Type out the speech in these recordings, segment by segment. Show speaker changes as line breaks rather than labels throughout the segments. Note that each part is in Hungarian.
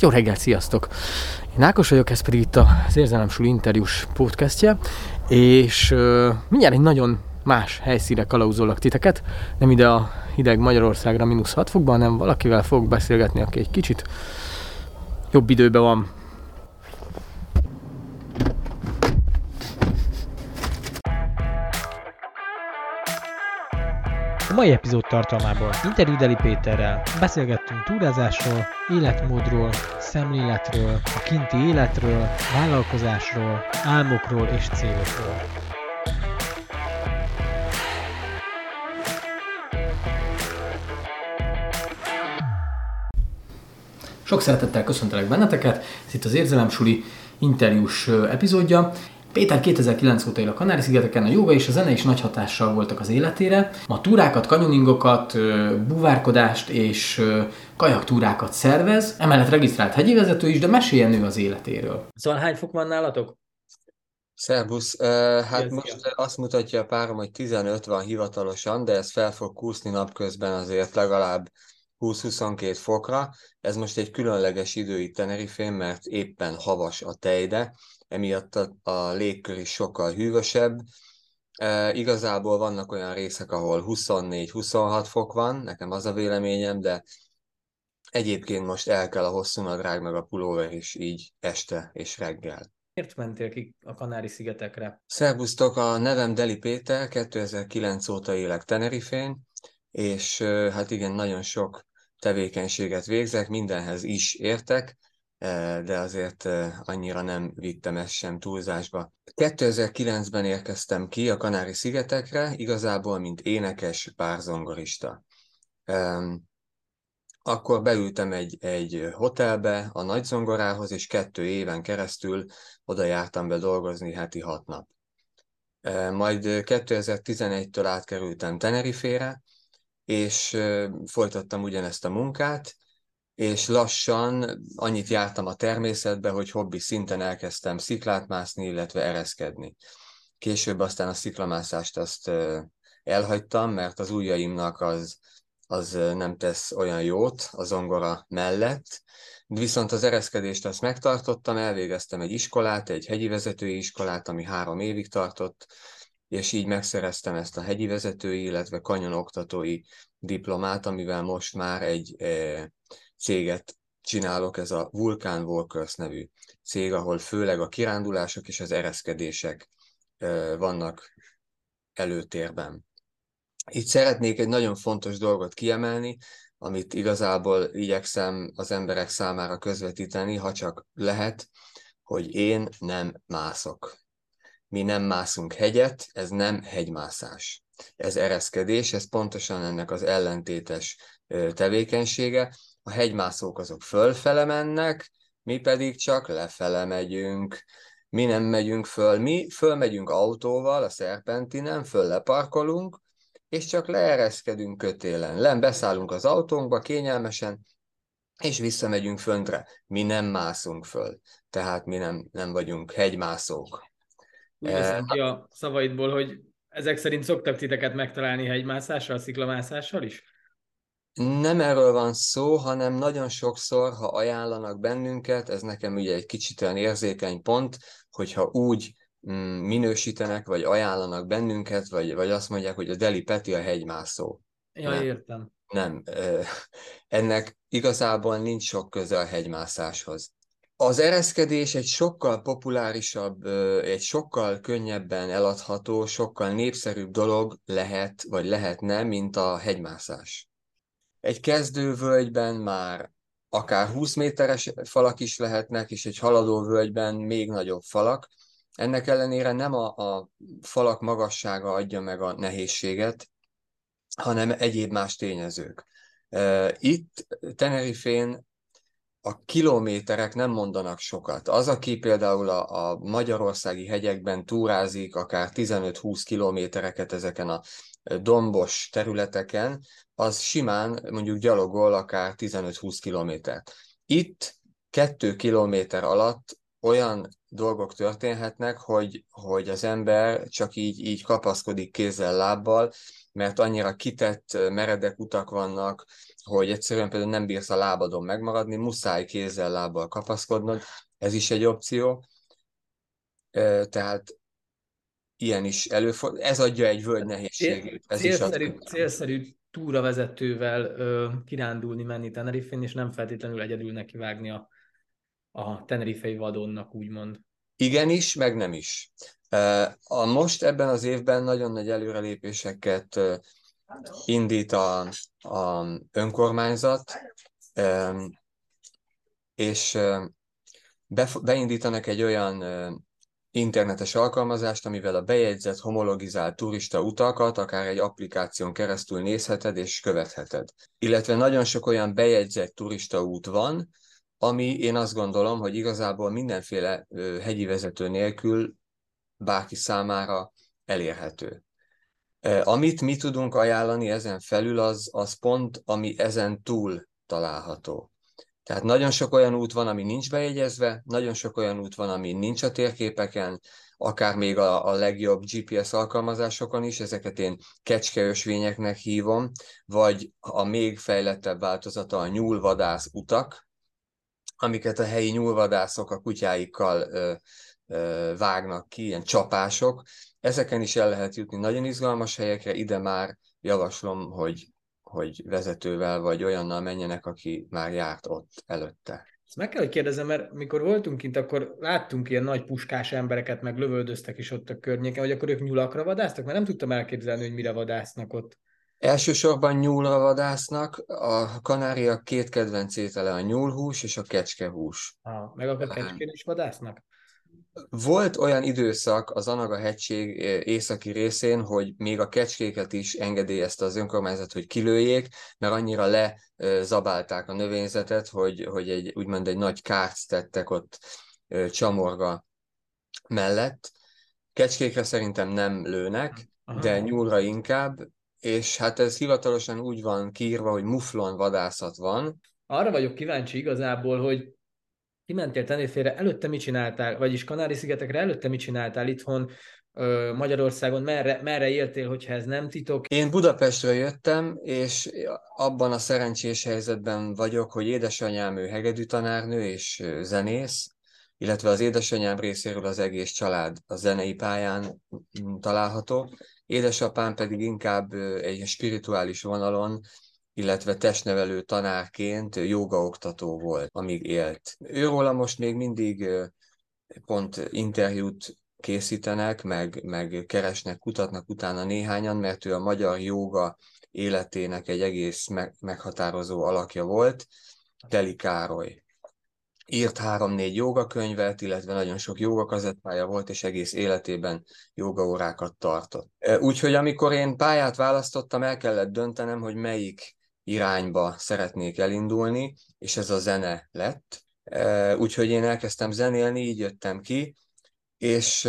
Jó reggelt, sziasztok! Én Ákos vagyok, ez pedig itt az Érzelemsúly interjús podcastje, és uh, mindjárt egy nagyon más helyszínre kalauzolok titeket, nem ide a hideg Magyarországra mínusz 6 fokban, hanem valakivel fogok beszélgetni, aki egy kicsit jobb időben van. Mai epizód tartalmából interjú Deli Péterrel beszélgettünk túrázásról, életmódról, szemléletről, a kinti életről, vállalkozásról, álmokról és célokról. Sok szeretettel köszöntelek benneteket, ez itt az Érzelemsuli interjús epizódja. Péter 2009 óta él a Kanári-szigeteken, a joga és a zene is nagy hatással voltak az életére. Ma túrákat, kanyoningokat, buvárkodást és kajaktúrákat szervez, emellett regisztrált hegyi vezető is, de meséljen ő az életéről. Szóval hány fok van nálatok?
Szerbusz, uh, hát most azt mutatja a párom, hogy 15 van hivatalosan, de ez fel fog kúszni napközben azért legalább 20-22 fokra. Ez most egy különleges idő itt Tenerifén, mert éppen havas a tejde, emiatt a, a légkör is sokkal hűvösebb. E, igazából vannak olyan részek, ahol 24-26 fok van, nekem az a véleményem, de egyébként most el kell a hosszú nadrág meg a pulóver is így este és reggel.
Miért mentél ki a Kanári-szigetekre?
Szerbusztok, a nevem Deli Péter, 2009 óta élek Tenerifén, és hát igen, nagyon sok tevékenységet végzek, mindenhez is értek, de azért annyira nem vittem ezt sem túlzásba. 2009-ben érkeztem ki a Kanári-szigetekre, igazából mint énekes párzongorista. Akkor beültem egy, egy hotelbe a nagyzongorához, és kettő éven keresztül oda jártam be dolgozni heti hat nap. Majd 2011-től átkerültem Tenerifére, és folytattam ugyanezt a munkát, és lassan annyit jártam a természetbe, hogy hobbi szinten elkezdtem sziklát mászni, illetve ereszkedni. Később aztán a sziklamászást azt elhagytam, mert az ujjaimnak az, az nem tesz olyan jót a zongora mellett, viszont az ereszkedést azt megtartottam, elvégeztem egy iskolát, egy hegyi vezetői iskolát, ami három évig tartott, és így megszereztem ezt a hegyi vezetői, illetve kanyon oktatói diplomát, amivel most már egy céget csinálok, ez a Vulcan Walkers nevű cég, ahol főleg a kirándulások és az ereszkedések vannak előtérben. Itt szeretnék egy nagyon fontos dolgot kiemelni, amit igazából igyekszem az emberek számára közvetíteni, ha csak lehet, hogy én nem mászok mi nem mászunk hegyet, ez nem hegymászás. Ez ereszkedés, ez pontosan ennek az ellentétes tevékenysége. A hegymászók azok fölfele mennek, mi pedig csak lefele megyünk. Mi nem megyünk föl, mi fölmegyünk autóval a szerpentinen, föl leparkolunk, és csak leereszkedünk kötélen. Len beszállunk az autónkba kényelmesen, és visszamegyünk föntre. Mi nem mászunk föl, tehát mi nem, nem vagyunk hegymászók.
Úgy veszem ki a szavaidból, hogy ezek szerint szoktak titeket megtalálni hegymászással, sziklamászással is?
Nem erről van szó, hanem nagyon sokszor, ha ajánlanak bennünket, ez nekem ugye egy kicsit olyan érzékeny pont, hogyha úgy mm, minősítenek, vagy ajánlanak bennünket, vagy, vagy azt mondják, hogy a Deli Peti a hegymászó.
Ja, nem, értem.
Nem. Ennek igazából nincs sok köze a hegymászáshoz. Az ereszkedés egy sokkal populárisabb, egy sokkal könnyebben eladható, sokkal népszerűbb dolog lehet, vagy lehetne, mint a hegymászás. Egy kezdővölgyben már akár 20 méteres falak is lehetnek, és egy haladó völgyben még nagyobb falak. Ennek ellenére nem a, a falak magassága adja meg a nehézséget, hanem egyéb más tényezők. Itt Tenerifén a kilométerek nem mondanak sokat. Az, aki például a, a magyarországi hegyekben túrázik, akár 15-20 kilométereket ezeken a dombos területeken, az simán mondjuk gyalogol akár 15-20 kilométert. Itt kettő kilométer alatt olyan dolgok történhetnek, hogy, hogy az ember csak így, így kapaszkodik kézzel, lábbal, mert annyira kitett, meredek utak vannak, hogy egyszerűen például nem bírsz a lábadon megmaradni, muszáj kézzel, lábbal kapaszkodnod, ez is egy opció. Tehát ilyen is előfordul. Ez adja egy völgy nehézségét. Ez
célszerű, is célszerű túravezetővel ö, kirándulni, menni Tenerifén, és nem feltétlenül egyedül nekivágni a, a tenerifei vadonnak, úgymond.
Igenis, meg nem is. A most ebben az évben nagyon nagy előrelépéseket indít a, a önkormányzat, és beindítanak egy olyan internetes alkalmazást, amivel a bejegyzett, homologizált turista utakat akár egy applikáción keresztül nézheted és követheted. Illetve nagyon sok olyan bejegyzett turista út van, ami én azt gondolom, hogy igazából mindenféle hegyi vezető nélkül bárki számára elérhető. Amit mi tudunk ajánlani ezen felül, az, az pont, ami ezen túl található. Tehát nagyon sok olyan út van, ami nincs bejegyezve, nagyon sok olyan út van, ami nincs a térképeken, akár még a, a legjobb GPS alkalmazásokon is, ezeket én kecskeösvényeknek hívom, vagy a még fejlettebb változata a nyúlvadász utak, amiket a helyi nyúlvadászok a kutyáikkal ö, ö, vágnak ki, ilyen csapások. Ezeken is el lehet jutni nagyon izgalmas helyekre, ide már javaslom, hogy hogy vezetővel vagy olyannal menjenek, aki már járt ott előtte.
Ezt meg kell, hogy kérdezem, mert mikor voltunk kint, akkor láttunk ilyen nagy puskás embereket, meg lövöldöztek is ott a környéken, hogy akkor ők nyulakra vadásztak, mert nem tudtam elképzelni, hogy mire vadásznak ott.
Elsősorban nyúlra vadásznak, a kanáriak két kedvenc étele a nyúlhús és a kecskehús.
Ah, meg akkor kecskén is vadásznak?
Volt olyan időszak az Anaga hegység északi részén, hogy még a kecskéket is engedélyezte az önkormányzat, hogy kilőjék, mert annyira lezabálták a növényzetet, hogy, hogy egy, úgymond egy nagy kárt tettek ott Csamorga mellett. Kecskékre szerintem nem lőnek, Aha. de nyúlra inkább, és hát ez hivatalosan úgy van kiírva, hogy muflon vadászat van.
Arra vagyok kíváncsi igazából, hogy kimentél Tenerife-re, előtte mit csináltál, vagyis Kanári-szigetekre előtte mit csináltál itthon, Magyarországon, merre, merre éltél, hogyha ez nem titok?
Én Budapestről jöttem, és abban a szerencsés helyzetben vagyok, hogy édesanyám ő hegedű tanárnő és zenész, illetve az édesanyám részéről az egész család a zenei pályán található. Édesapám pedig inkább egy spirituális vonalon illetve testnevelő tanárként jogaoktató volt, amíg élt. Őróla most még mindig pont interjút készítenek, meg, meg keresnek, kutatnak utána néhányan, mert ő a magyar joga életének egy egész meg, meghatározó alakja volt, Teli Károly. Írt három-négy jogakönyvet, illetve nagyon sok jogakazettája volt, és egész életében jogaórákat tartott. Úgyhogy amikor én pályát választottam, el kellett döntenem, hogy melyik irányba szeretnék elindulni, és ez a zene lett. Úgyhogy én elkezdtem zenélni, így jöttem ki, és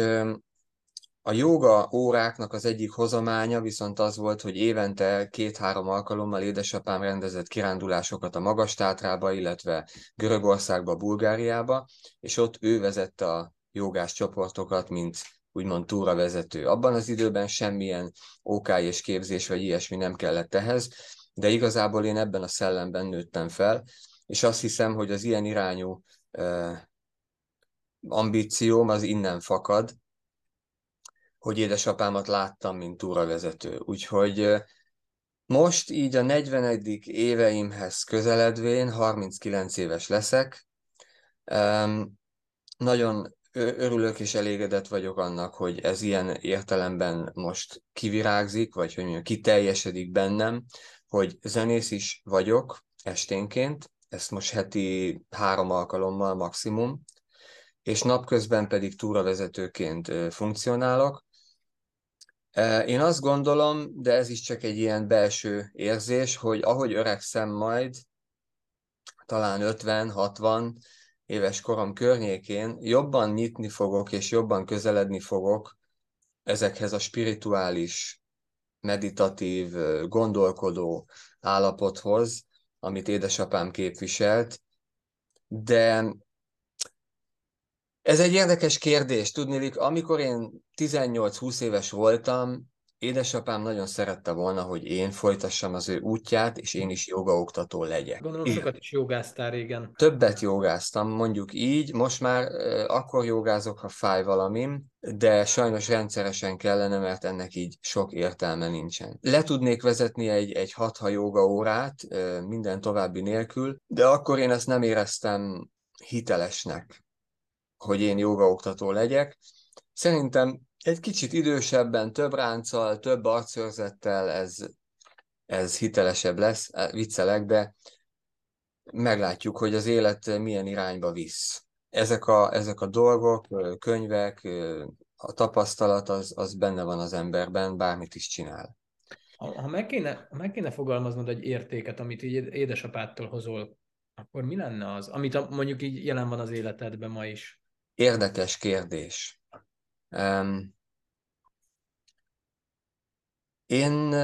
a joga óráknak az egyik hozománya viszont az volt, hogy évente két-három alkalommal édesapám rendezett kirándulásokat a Magastátrába, illetve Görögországba, Bulgáriába, és ott ő vezette a jogás csoportokat, mint úgymond túravezető. Abban az időben semmilyen OK és képzés vagy ilyesmi nem kellett ehhez, de igazából én ebben a szellemben nőttem fel, és azt hiszem, hogy az ilyen irányú ambícióm az innen fakad, hogy édesapámat láttam, mint túravezető. Úgyhogy most így a 40. éveimhez közeledvén, 39 éves leszek, nagyon örülök és elégedett vagyok annak, hogy ez ilyen értelemben most kivirágzik, vagy hogy mondjam, kiteljesedik bennem, hogy zenész is vagyok esténként, ezt most heti három alkalommal maximum, és napközben pedig túravezetőként funkcionálok. Én azt gondolom, de ez is csak egy ilyen belső érzés, hogy ahogy öregszem majd, talán 50-60 éves korom környékén, jobban nyitni fogok, és jobban közeledni fogok ezekhez a spirituális meditatív, gondolkodó állapothoz, amit édesapám képviselt, de ez egy érdekes kérdés. Tudnélik, amikor én 18-20 éves voltam, édesapám nagyon szerette volna, hogy én folytassam az ő útját, és én is jogaoktató legyek.
Gondolom sokat is jogáztál régen.
Többet jogáztam, mondjuk így. Most már akkor jogázok, ha fáj valamim, de sajnos rendszeresen kellene, mert ennek így sok értelme nincsen. Le tudnék vezetni egy, egy hatha joga órát, minden további nélkül, de akkor én ezt nem éreztem hitelesnek, hogy én jogaoktató legyek. Szerintem egy kicsit idősebben, több ránccal, több arcőrzettel ez, ez hitelesebb lesz, e, viccelek, de meglátjuk, hogy az élet milyen irányba visz. Ezek a, ezek a dolgok, könyvek, a tapasztalat, az, az benne van az emberben, bármit is csinál.
Ha, ha meg, kéne, ha meg kéne fogalmaznod egy értéket, amit így édesapától hozol, akkor mi lenne az, amit mondjuk így jelen van az életedben ma is?
Érdekes kérdés. Um, én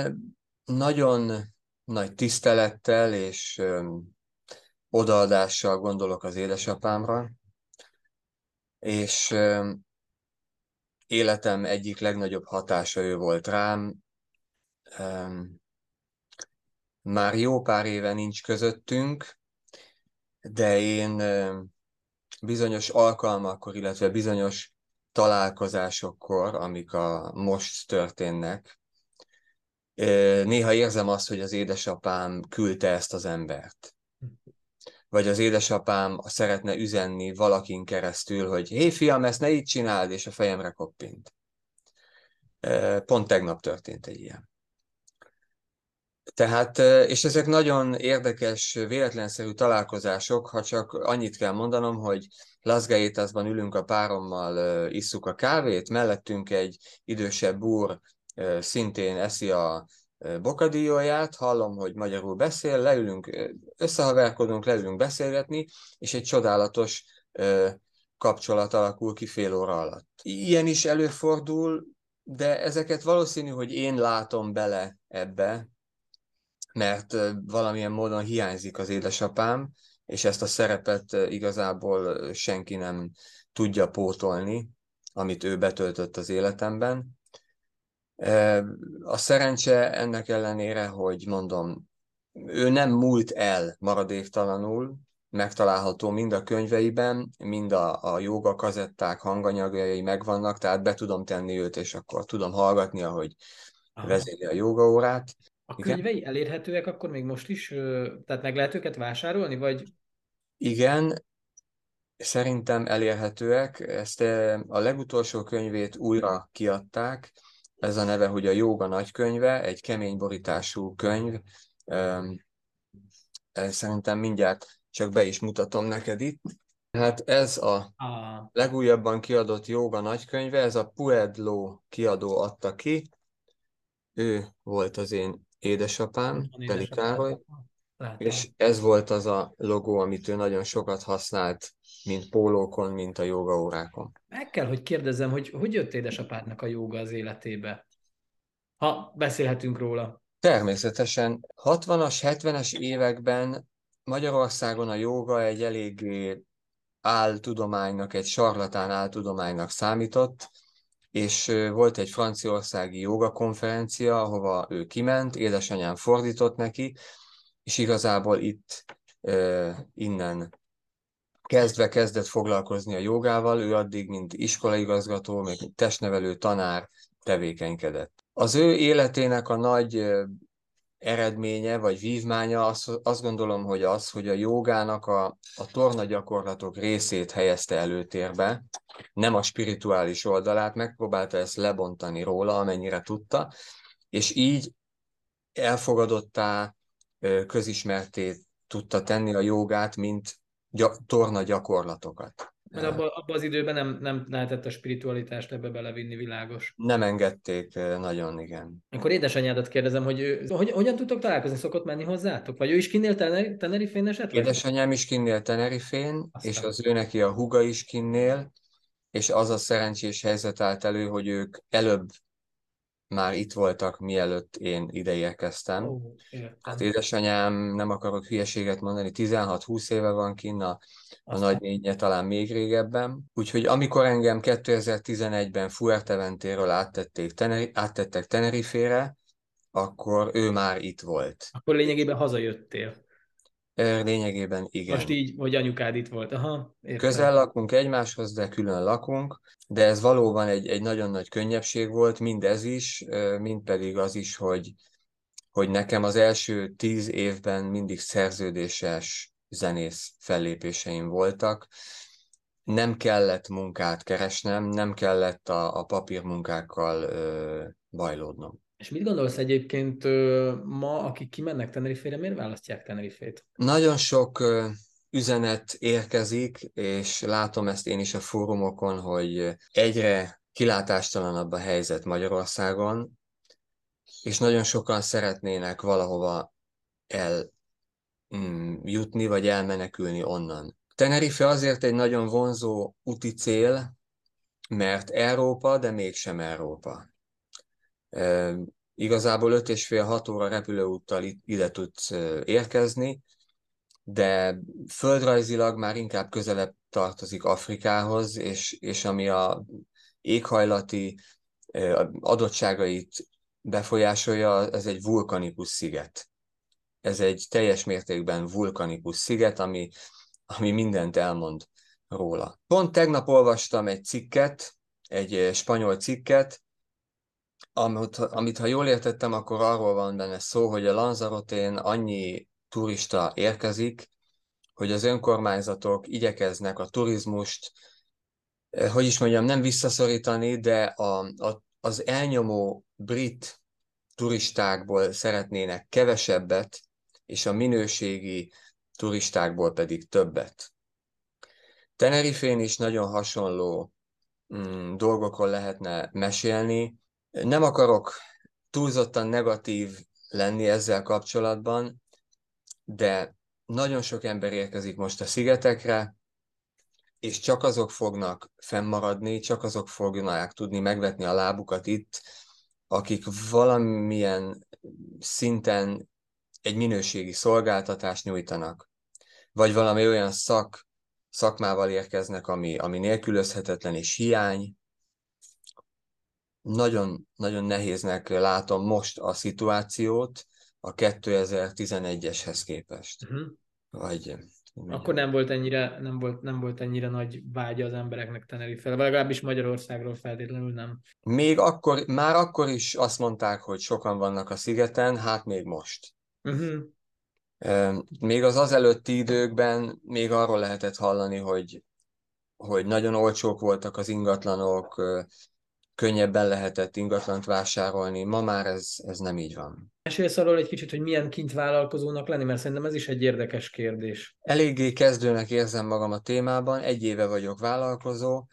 nagyon nagy tisztelettel és odaadással gondolok az édesapámra, és életem egyik legnagyobb hatása ő volt rám. Már jó pár éve nincs közöttünk, de én bizonyos alkalmakkor, illetve bizonyos találkozásokkor, amik a most történnek, néha érzem azt, hogy az édesapám küldte ezt az embert. Vagy az édesapám szeretne üzenni valakin keresztül, hogy hé fiam, ezt ne így csináld, és a fejemre koppint. Pont tegnap történt egy ilyen. Tehát, és ezek nagyon érdekes, véletlenszerű találkozások, ha csak annyit kell mondanom, hogy Las Gaitasban ülünk a párommal, isszuk a kávét, mellettünk egy idősebb úr szintén eszi a bokadíjóját, hallom, hogy magyarul beszél, leülünk, összehaverkodunk, leülünk beszélgetni, és egy csodálatos kapcsolat alakul ki fél óra alatt. Ilyen is előfordul, de ezeket valószínű, hogy én látom bele ebbe, mert valamilyen módon hiányzik az édesapám, és ezt a szerepet igazából senki nem tudja pótolni, amit ő betöltött az életemben. A szerencse ennek ellenére, hogy mondom, ő nem múlt el maradéktalanul, megtalálható mind a könyveiben, mind a, a joga kazetták hanganyagjai megvannak, tehát be tudom tenni őt, és akkor tudom hallgatni, ahogy vezéli a jogaórát.
A Igen? könyvei elérhetőek akkor még most is? Tehát meg lehet őket vásárolni, vagy?
Igen, szerintem elérhetőek. Ezt a legutolsó könyvét újra kiadták. Ez a neve, hogy a Jóga nagykönyve, egy kemény borítású könyv. Szerintem mindjárt csak be is mutatom neked itt. Hát ez a legújabban kiadott Jóga nagykönyve, ez a Puedlo kiadó adta ki. Ő volt az én édesapám, Teli Károly, és ez volt az a logó, amit ő nagyon sokat használt, mint pólókon, mint a jogaórákon.
Meg kell, hogy kérdezzem, hogy hogy jött édesapádnak a joga az életébe? Ha beszélhetünk róla.
Természetesen. 60-as, 70-es években Magyarországon a joga egy eléggé áltudománynak, egy sarlatán áltudománynak számított, és volt egy franciaországi joga konferencia, ahova ő kiment, édesanyám fordított neki, és igazából itt innen kezdve kezdett foglalkozni a jogával, ő addig, mint iskolaigazgató, még testnevelő tanár tevékenykedett. Az ő életének a nagy eredménye vagy vívmánya azt, azt gondolom, hogy az, hogy a jogának a, a torna gyakorlatok részét helyezte előtérbe, nem a spirituális oldalát, megpróbálta ezt lebontani róla, amennyire tudta, és így elfogadottá, közismerté tudta tenni a jogát, mint gyak, torna gyakorlatokat.
Mert abban abba az időben nem, nem lehetett a spiritualitást ebbe belevinni, világos.
Nem engedték nagyon, igen.
Akkor édesanyádat kérdezem, hogy, ő, hogy hogyan tudtok találkozni, szokott menni hozzátok? Vagy ő is kinnél Tenerifén esetleg?
Édesanyám is kinnél Tenerifén, Aztán. és az ő neki a huga is kinnél, és az a szerencsés helyzet állt elő, hogy ők előbb már itt voltak, mielőtt én ide érkeztem.
Értem.
Hát édesanyám, nem akarok hülyeséget mondani, 16-20 éve van kinn, a, a nagynénye talán még régebben. Úgyhogy amikor engem 2011-ben Fuerteventéről áttették, Teneri, áttettek Tenerifére, akkor ő már itt volt.
Akkor lényegében hazajöttél.
Lényegében igen.
Most így, hogy anyukád itt volt. Aha, értem.
Közel lakunk egymáshoz, de külön lakunk, de ez valóban egy, egy nagyon nagy könnyebbség volt, mind ez is, mind pedig az is, hogy, hogy nekem az első tíz évben mindig szerződéses zenész fellépéseim voltak. Nem kellett munkát keresnem, nem kellett a, a papírmunkákkal ö, bajlódnom.
És mit gondolsz egyébként ma, akik kimennek Tenerifére, miért választják Tenerifét?
Nagyon sok üzenet érkezik, és látom ezt én is a fórumokon, hogy egyre kilátástalanabb a helyzet Magyarországon, és nagyon sokan szeretnének valahova el mm, vagy elmenekülni onnan. Tenerife azért egy nagyon vonzó úti cél, mert Európa, de mégsem Európa. E, igazából 5 és fél 6 óra repülőúttal ide tudsz érkezni, de földrajzilag már inkább közelebb tartozik Afrikához, és, és ami a éghajlati adottságait befolyásolja, ez egy vulkanikus sziget. Ez egy teljes mértékben vulkanikus sziget, ami, ami mindent elmond róla. Pont tegnap olvastam egy cikket, egy spanyol cikket, amit, amit ha jól értettem, akkor arról van benne szó, hogy a Lanzarotén annyi turista érkezik, hogy az önkormányzatok igyekeznek a turizmust, eh, hogy is mondjam, nem visszaszorítani, de a, a, az elnyomó brit turistákból szeretnének kevesebbet, és a minőségi turistákból pedig többet. Tenerifén is nagyon hasonló mm, dolgokról lehetne mesélni. Nem akarok túlzottan negatív lenni ezzel kapcsolatban, de nagyon sok ember érkezik most a szigetekre, és csak azok fognak fennmaradni, csak azok fognak tudni megvetni a lábukat itt, akik valamilyen szinten egy minőségi szolgáltatást nyújtanak, vagy valami olyan szak, szakmával érkeznek, ami, ami nélkülözhetetlen és hiány. Nagyon, nagyon nehéznek látom most a szituációt a 2011-eshez képest.
Uh-huh.
Vagy,
Akkor nem volt, ennyire, nem, volt, nem volt ennyire nagy vágya az embereknek Tenerife, vagy legalábbis Magyarországról feltétlenül nem.
Még akkor, már akkor is azt mondták, hogy sokan vannak a szigeten, hát még most.
Uh-huh.
Még az azelőtti időkben még arról lehetett hallani, hogy, hogy nagyon olcsók voltak az ingatlanok, könnyebben lehetett ingatlant vásárolni. Ma már ez, ez nem így van.
Mesélsz arról egy kicsit, hogy milyen kint vállalkozónak lenni, mert szerintem ez is egy érdekes kérdés.
Eléggé kezdőnek érzem magam a témában, egy éve vagyok vállalkozó,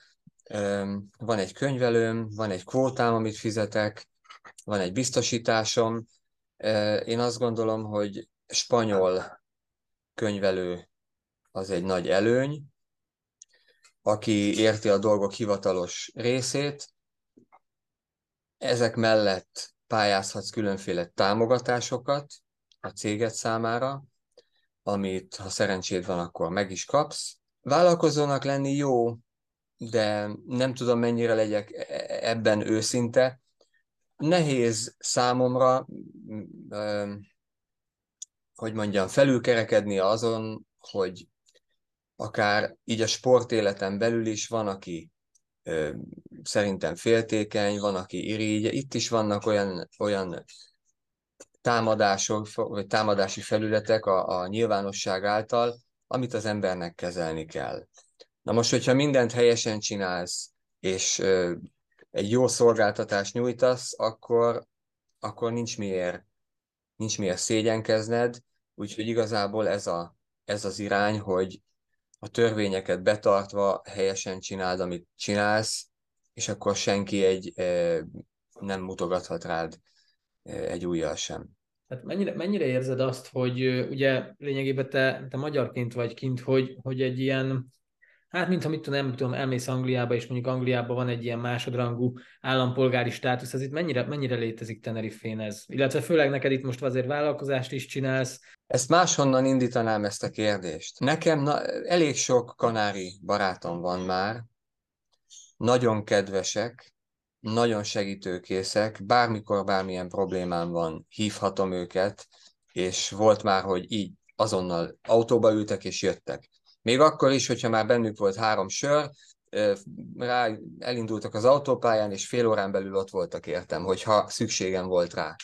van egy könyvelőm, van egy kvótám, amit fizetek, van egy biztosításom. Én azt gondolom, hogy spanyol könyvelő az egy nagy előny, aki érti a dolgok hivatalos részét. Ezek mellett pályázhatsz különféle támogatásokat a céget számára, amit ha szerencséd van, akkor meg is kapsz. Vállalkozónak lenni jó, de nem tudom, mennyire legyek ebben őszinte. Nehéz számomra, hogy mondjam, felülkerekedni azon, hogy akár így a sportéletem belül is van, aki szerintem féltékeny, van, aki irigy. Itt is vannak olyan, olyan támadások, vagy támadási felületek a, a nyilvánosság által, amit az embernek kezelni kell. Na most, hogyha mindent helyesen csinálsz, és ö, egy jó szolgáltatást nyújtasz, akkor, akkor nincs miért, nincs miért szégyenkezned, úgyhogy igazából ez, a, ez az irány, hogy a törvényeket betartva helyesen csináld, amit csinálsz, és akkor senki egy nem mutogathat rád egy ujjal sem.
Tehát mennyire, mennyire érzed azt, hogy ugye lényegében te, te magyarként vagy kint, hogy, hogy egy ilyen hát mintha mit tudom, nem tudom, elmész Angliába, és mondjuk Angliában van egy ilyen másodrangú állampolgári státusz, ez itt mennyire, mennyire létezik Tenerifén ez? Illetve főleg neked itt most azért vállalkozást is csinálsz.
Ezt máshonnan indítanám ezt a kérdést. Nekem na, elég sok kanári barátom van már, nagyon kedvesek, nagyon segítőkészek, bármikor bármilyen problémám van, hívhatom őket, és volt már, hogy így azonnal autóba ültek és jöttek. Még akkor is, hogyha már bennük volt három sör, rá elindultak az autópályán, és fél órán belül ott voltak értem, hogyha szükségem volt rá.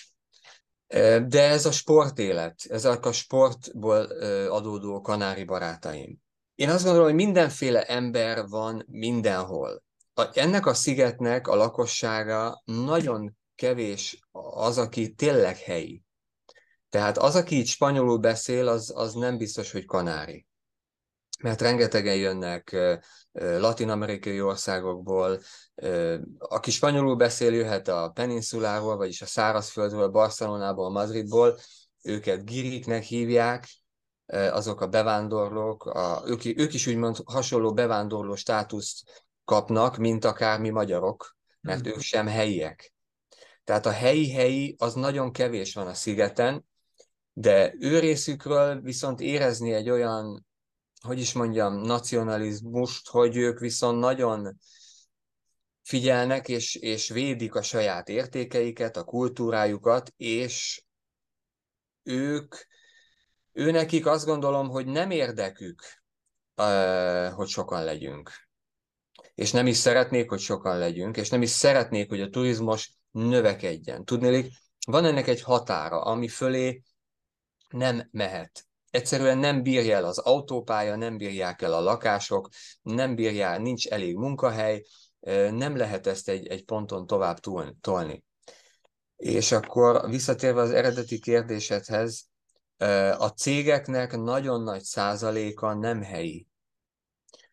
De ez a sportélet, ezek a sportból adódó kanári barátaim. Én azt gondolom, hogy mindenféle ember van mindenhol. Ennek a szigetnek a lakossága nagyon kevés az, aki tényleg helyi. Tehát az, aki itt spanyolul beszél, az, az nem biztos, hogy kanári. Mert rengetegen jönnek latin-amerikai országokból, aki spanyolul beszél, jöhet a peninsuláról, vagyis a szárazföldről, Barcelonából, Madridból, őket giriknek hívják, azok a bevándorlók, a, ők, ők is úgymond hasonló bevándorló státuszt kapnak, mint akár mi magyarok, mert ők sem helyiek. Tehát a helyi-helyi az nagyon kevés van a szigeten, de ő részükről viszont érezni egy olyan, hogy is mondjam, nacionalizmust, hogy ők viszont nagyon figyelnek és, és védik a saját értékeiket, a kultúrájukat, és ők, ő nekik azt gondolom, hogy nem érdekük, hogy sokan legyünk. És nem is szeretnék, hogy sokan legyünk, és nem is szeretnék, hogy a turizmus növekedjen. Tudnélik, van ennek egy határa, ami fölé nem mehet. Egyszerűen nem bírja el az autópálya, nem bírják el a lakások, nem bírják, nincs elég munkahely, nem lehet ezt egy, egy ponton tovább tolni. És akkor visszatérve az eredeti kérdésedhez, a cégeknek nagyon nagy százaléka nem helyi.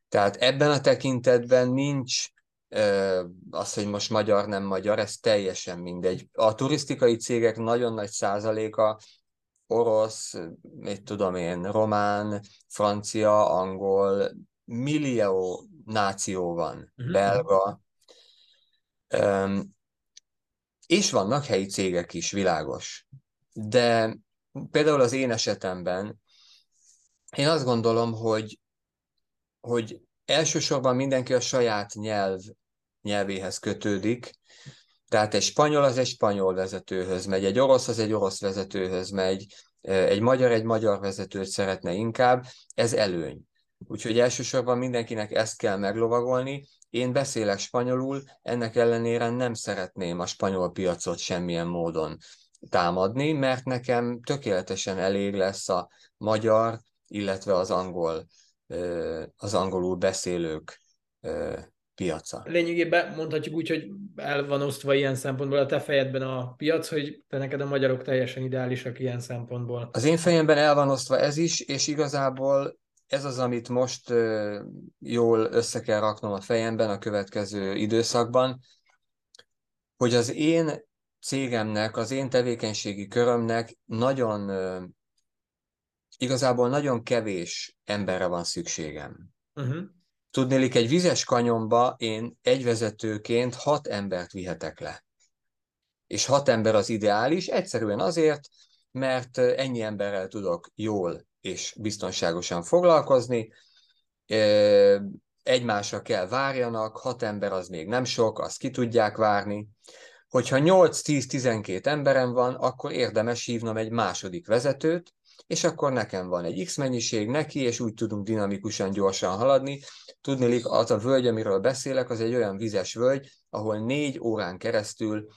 Tehát ebben a tekintetben nincs az, hogy most magyar, nem magyar, ez teljesen mindegy. A turisztikai cégek nagyon nagy százaléka orosz, mit tudom én, román, francia, angol, millió náció van, uh-huh. belga, um, és vannak helyi cégek is, világos. De például az én esetemben én azt gondolom, hogy, hogy elsősorban mindenki a saját nyelv nyelvéhez kötődik, tehát egy spanyol az egy spanyol vezetőhöz megy, egy orosz az egy orosz vezetőhöz megy, egy magyar egy magyar vezetőt szeretne inkább, ez előny. Úgyhogy elsősorban mindenkinek ezt kell meglovagolni. Én beszélek spanyolul, ennek ellenére nem szeretném a spanyol piacot semmilyen módon támadni, mert nekem tökéletesen elég lesz a magyar, illetve az angol, az angolul beszélők piaca.
Lényegében mondhatjuk úgy, hogy el van osztva ilyen szempontból a te fejedben a piac, hogy te neked a magyarok teljesen ideálisak ilyen szempontból.
Az én fejemben el van osztva ez is, és igazából ez az, amit most jól össze kell raknom a fejemben a következő időszakban, hogy az én cégemnek, az én tevékenységi körömnek nagyon, igazából nagyon kevés emberre van szükségem. Uh-huh. Tudnélik, egy vizes kanyomba én egy vezetőként hat embert vihetek le. És hat ember az ideális, egyszerűen azért, mert ennyi emberrel tudok jól és biztonságosan foglalkozni, egymásra kell várjanak, hat ember az még nem sok, azt ki tudják várni. Hogyha 8-10-12 emberem van, akkor érdemes hívnom egy második vezetőt, és akkor nekem van egy X mennyiség neki, és úgy tudunk dinamikusan gyorsan haladni. Tudnélik, az a völgy, amiről beszélek, az egy olyan vizes völgy, ahol négy órán keresztül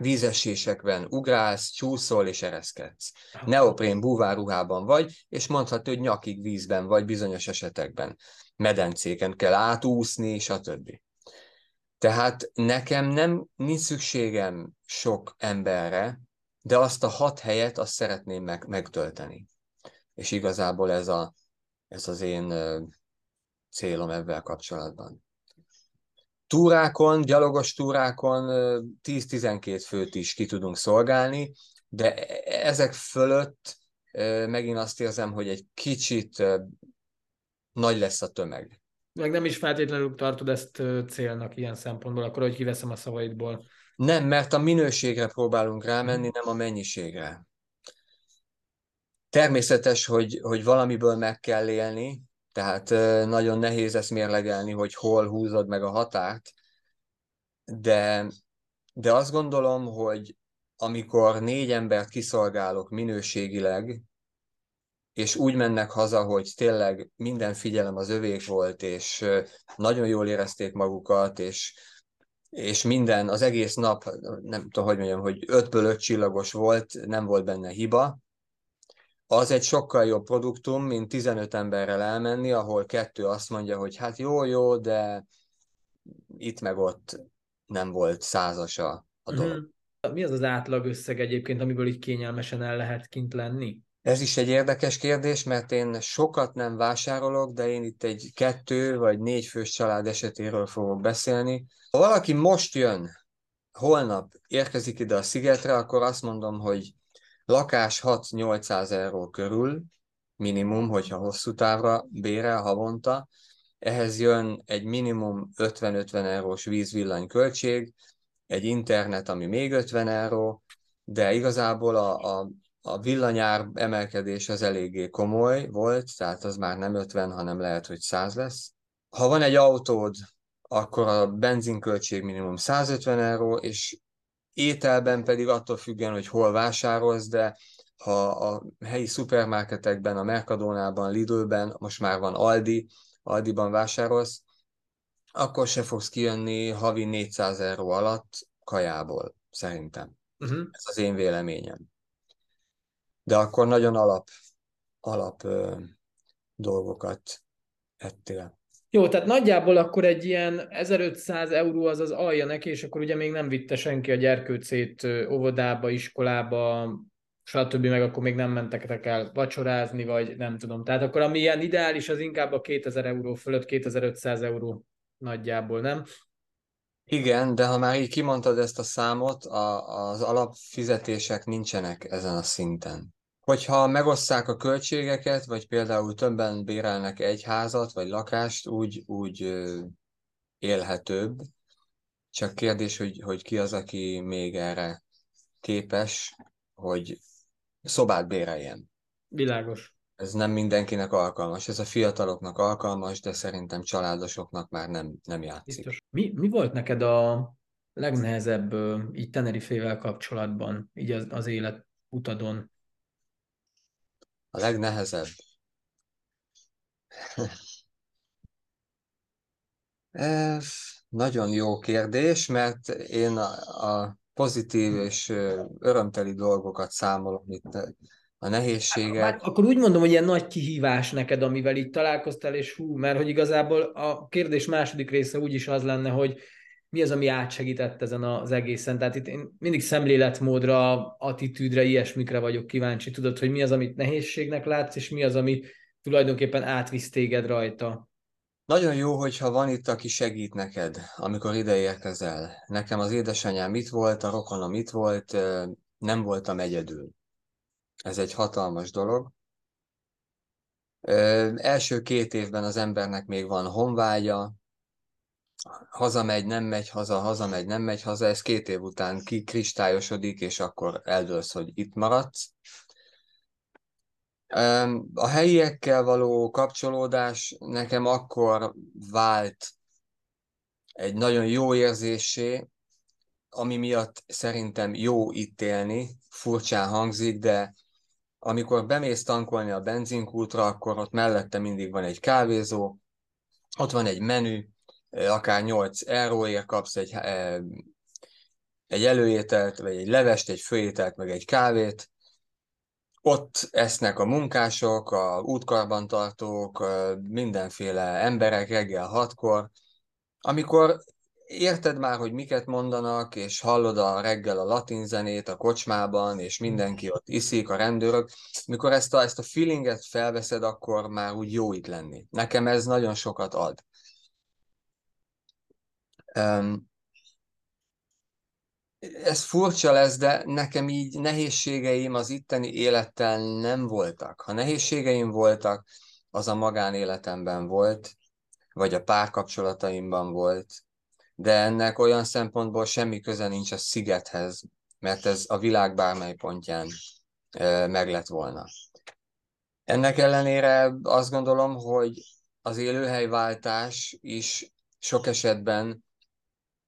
vízesésekben ugrálsz, csúszol és ereszkedsz. Neoprén búváruhában vagy, és mondhatod, hogy nyakig vízben vagy bizonyos esetekben. Medencéken kell átúszni, stb. Tehát nekem nem nincs szükségem sok emberre, de azt a hat helyet azt szeretném meg, megtölteni. És igazából ez, a, ez az én célom ebben kapcsolatban. Túrákon, gyalogos túrákon 10-12 főt is ki tudunk szolgálni, de e, ezek fölött megint azt érzem, hogy egy kicsit nagy lesz a tömeg.
Meg nem is feltétlenül tartod ezt célnak ilyen szempontból, akkor hogy kiveszem a szavaidból.
Nem, mert a minőségre próbálunk rámenni, nem a mennyiségre. Természetes, hogy, hogy valamiből meg kell élni, tehát nagyon nehéz ezt mérlegelni, hogy hol húzod meg a határt, de, de azt gondolom, hogy amikor négy embert kiszolgálok minőségileg, és úgy mennek haza, hogy tényleg minden figyelem az övék volt, és nagyon jól érezték magukat, és, és minden, az egész nap, nem tudom, hogy mondjam, hogy ötből öt csillagos volt, nem volt benne hiba, az egy sokkal jobb produktum, mint 15 emberrel elmenni, ahol kettő azt mondja, hogy hát jó, jó, de itt meg ott nem volt százasa a mhm. dolog.
Mi az az átlag összeg egyébként, amiből így kényelmesen el lehet kint lenni?
Ez is egy érdekes kérdés, mert én sokat nem vásárolok, de én itt egy kettő vagy négy fős család esetéről fogok beszélni. Ha valaki most jön, holnap érkezik ide a szigetre, akkor azt mondom, hogy lakás 6-800 euró körül, minimum, hogyha hosszú távra bérel havonta. Ehhez jön egy minimum 50-50 eurós víz-villany költség, egy internet, ami még 50 euró, de igazából a, a a villanyár emelkedés az eléggé komoly volt, tehát az már nem 50, hanem lehet, hogy 100 lesz. Ha van egy autód, akkor a benzinköltség minimum 150 euró, és ételben pedig attól függően, hogy hol vásárolsz, de ha a helyi szupermarketekben, a Mercadonában, Lidlben, most már van Aldi, Aldiban vásárolsz, akkor se fogsz kijönni havi 400 euró alatt kajából, szerintem. Uh-huh. Ez az én véleményem de akkor nagyon alap, alap ö, dolgokat ettél.
Jó, tehát nagyjából akkor egy ilyen 1500 euró az az alja neki, és akkor ugye még nem vitte senki a gyerkőcét óvodába, iskolába, stb. meg akkor még nem mentek el vacsorázni, vagy nem tudom. Tehát akkor ami ilyen ideális, az inkább a 2000 euró fölött, 2500 euró nagyjából, nem?
Igen, de ha már így kimondtad ezt a számot, a, az alapfizetések nincsenek ezen a szinten. Hogyha megosszák a költségeket, vagy például többen bérelnek egy házat, vagy lakást, úgy, úgy élhetőbb. Csak kérdés, hogy, hogy ki az, aki még erre képes, hogy szobát béreljen.
Világos.
Ez nem mindenkinek alkalmas. Ez a fiataloknak alkalmas, de szerintem családosoknak már nem, nem játszik. Biztos.
Mi, mi volt neked a legnehezebb így Tenerifével kapcsolatban, így az, az élet utadon?
A legnehezebb? Ez nagyon jó kérdés, mert én a, a pozitív és örömteli dolgokat számolom itt a nehézségek. Hát,
akkor úgy mondom, hogy ilyen nagy kihívás neked, amivel itt találkoztál, és hú, mert hogy igazából a kérdés második része úgyis az lenne, hogy mi az, ami átsegített ezen az egészen. Tehát itt én mindig szemléletmódra, attitűdre, ilyesmikre vagyok kíváncsi. Tudod, hogy mi az, amit nehézségnek látsz, és mi az, ami tulajdonképpen átvisz téged rajta.
Nagyon jó, hogyha van itt, aki segít neked, amikor ide érkezel. Nekem az édesanyám itt volt, a rokonom itt volt, nem voltam egyedül. Ez egy hatalmas dolog. Ö, első két évben az embernek még van honvágya, hazamegy, nem megy haza, hazamegy, nem megy haza, ez két év után kikristályosodik, és akkor eldőlsz, hogy itt maradsz. A helyiekkel való kapcsolódás nekem akkor vált egy nagyon jó érzésé, ami miatt szerintem jó itt élni, furcsán hangzik, de amikor bemész tankolni a benzinkútra, akkor ott mellette mindig van egy kávézó, ott van egy menü, akár 8 euróért kapsz egy, egy előételt, vagy egy levest, egy főételt, meg egy kávét. Ott esznek a munkások, a útkarbantartók, mindenféle emberek reggel hatkor. Amikor érted már, hogy miket mondanak, és hallod a reggel a latin zenét a kocsmában, és mindenki ott iszik, a rendőrök. Mikor ezt a, ezt a feelinget felveszed, akkor már úgy jó itt lenni. Nekem ez nagyon sokat ad. Um, ez furcsa lesz, de nekem így nehézségeim az itteni élettel nem voltak. Ha nehézségeim voltak, az a magánéletemben volt, vagy a párkapcsolataimban volt, de ennek olyan szempontból semmi köze nincs a szigethez, mert ez a világ bármely pontján meg lett volna. Ennek ellenére azt gondolom, hogy az élőhelyváltás is sok esetben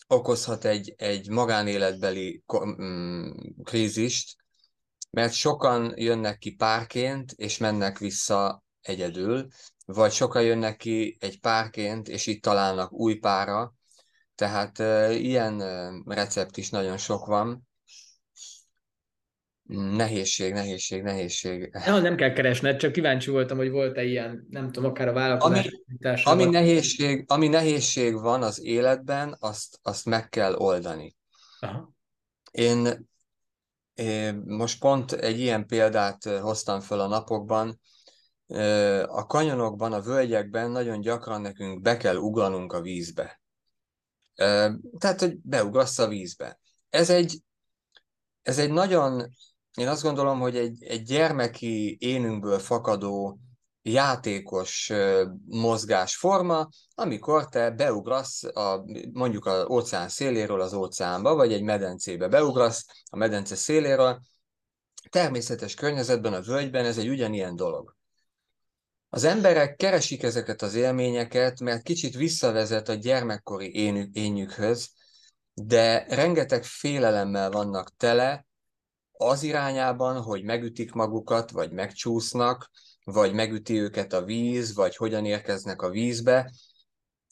okozhat egy, egy magánéletbeli mm, krízist, mert sokan jönnek ki párként, és mennek vissza egyedül, vagy sokan jönnek ki egy párként, és itt találnak új pára, tehát ilyen recept is nagyon sok van. Nehézség, nehézség, nehézség.
Ja, nem kell keresned, csak kíváncsi voltam, hogy volt-e ilyen, nem tudom, akár a vállalkozás.
Ami, ami, nehézség, ami nehézség van az életben, azt, azt meg kell oldani. Aha. Én, én most pont egy ilyen példát hoztam föl a napokban. A kanyonokban, a völgyekben nagyon gyakran nekünk be kell ugranunk a vízbe. Tehát, hogy beugrasz a vízbe. Ez egy, ez egy nagyon én azt gondolom, hogy egy, egy gyermeki énünkből fakadó játékos mozgásforma, amikor te beugrasz a, mondjuk az óceán széléről az óceánba, vagy egy medencébe beugrasz a medence széléről, természetes környezetben, a völgyben ez egy ugyanilyen dolog. Az emberek keresik ezeket az élményeket, mert kicsit visszavezet a gyermekkori énjükhöz, de rengeteg félelemmel vannak tele, az irányában, hogy megütik magukat, vagy megcsúsznak, vagy megüti őket a víz, vagy hogyan érkeznek a vízbe,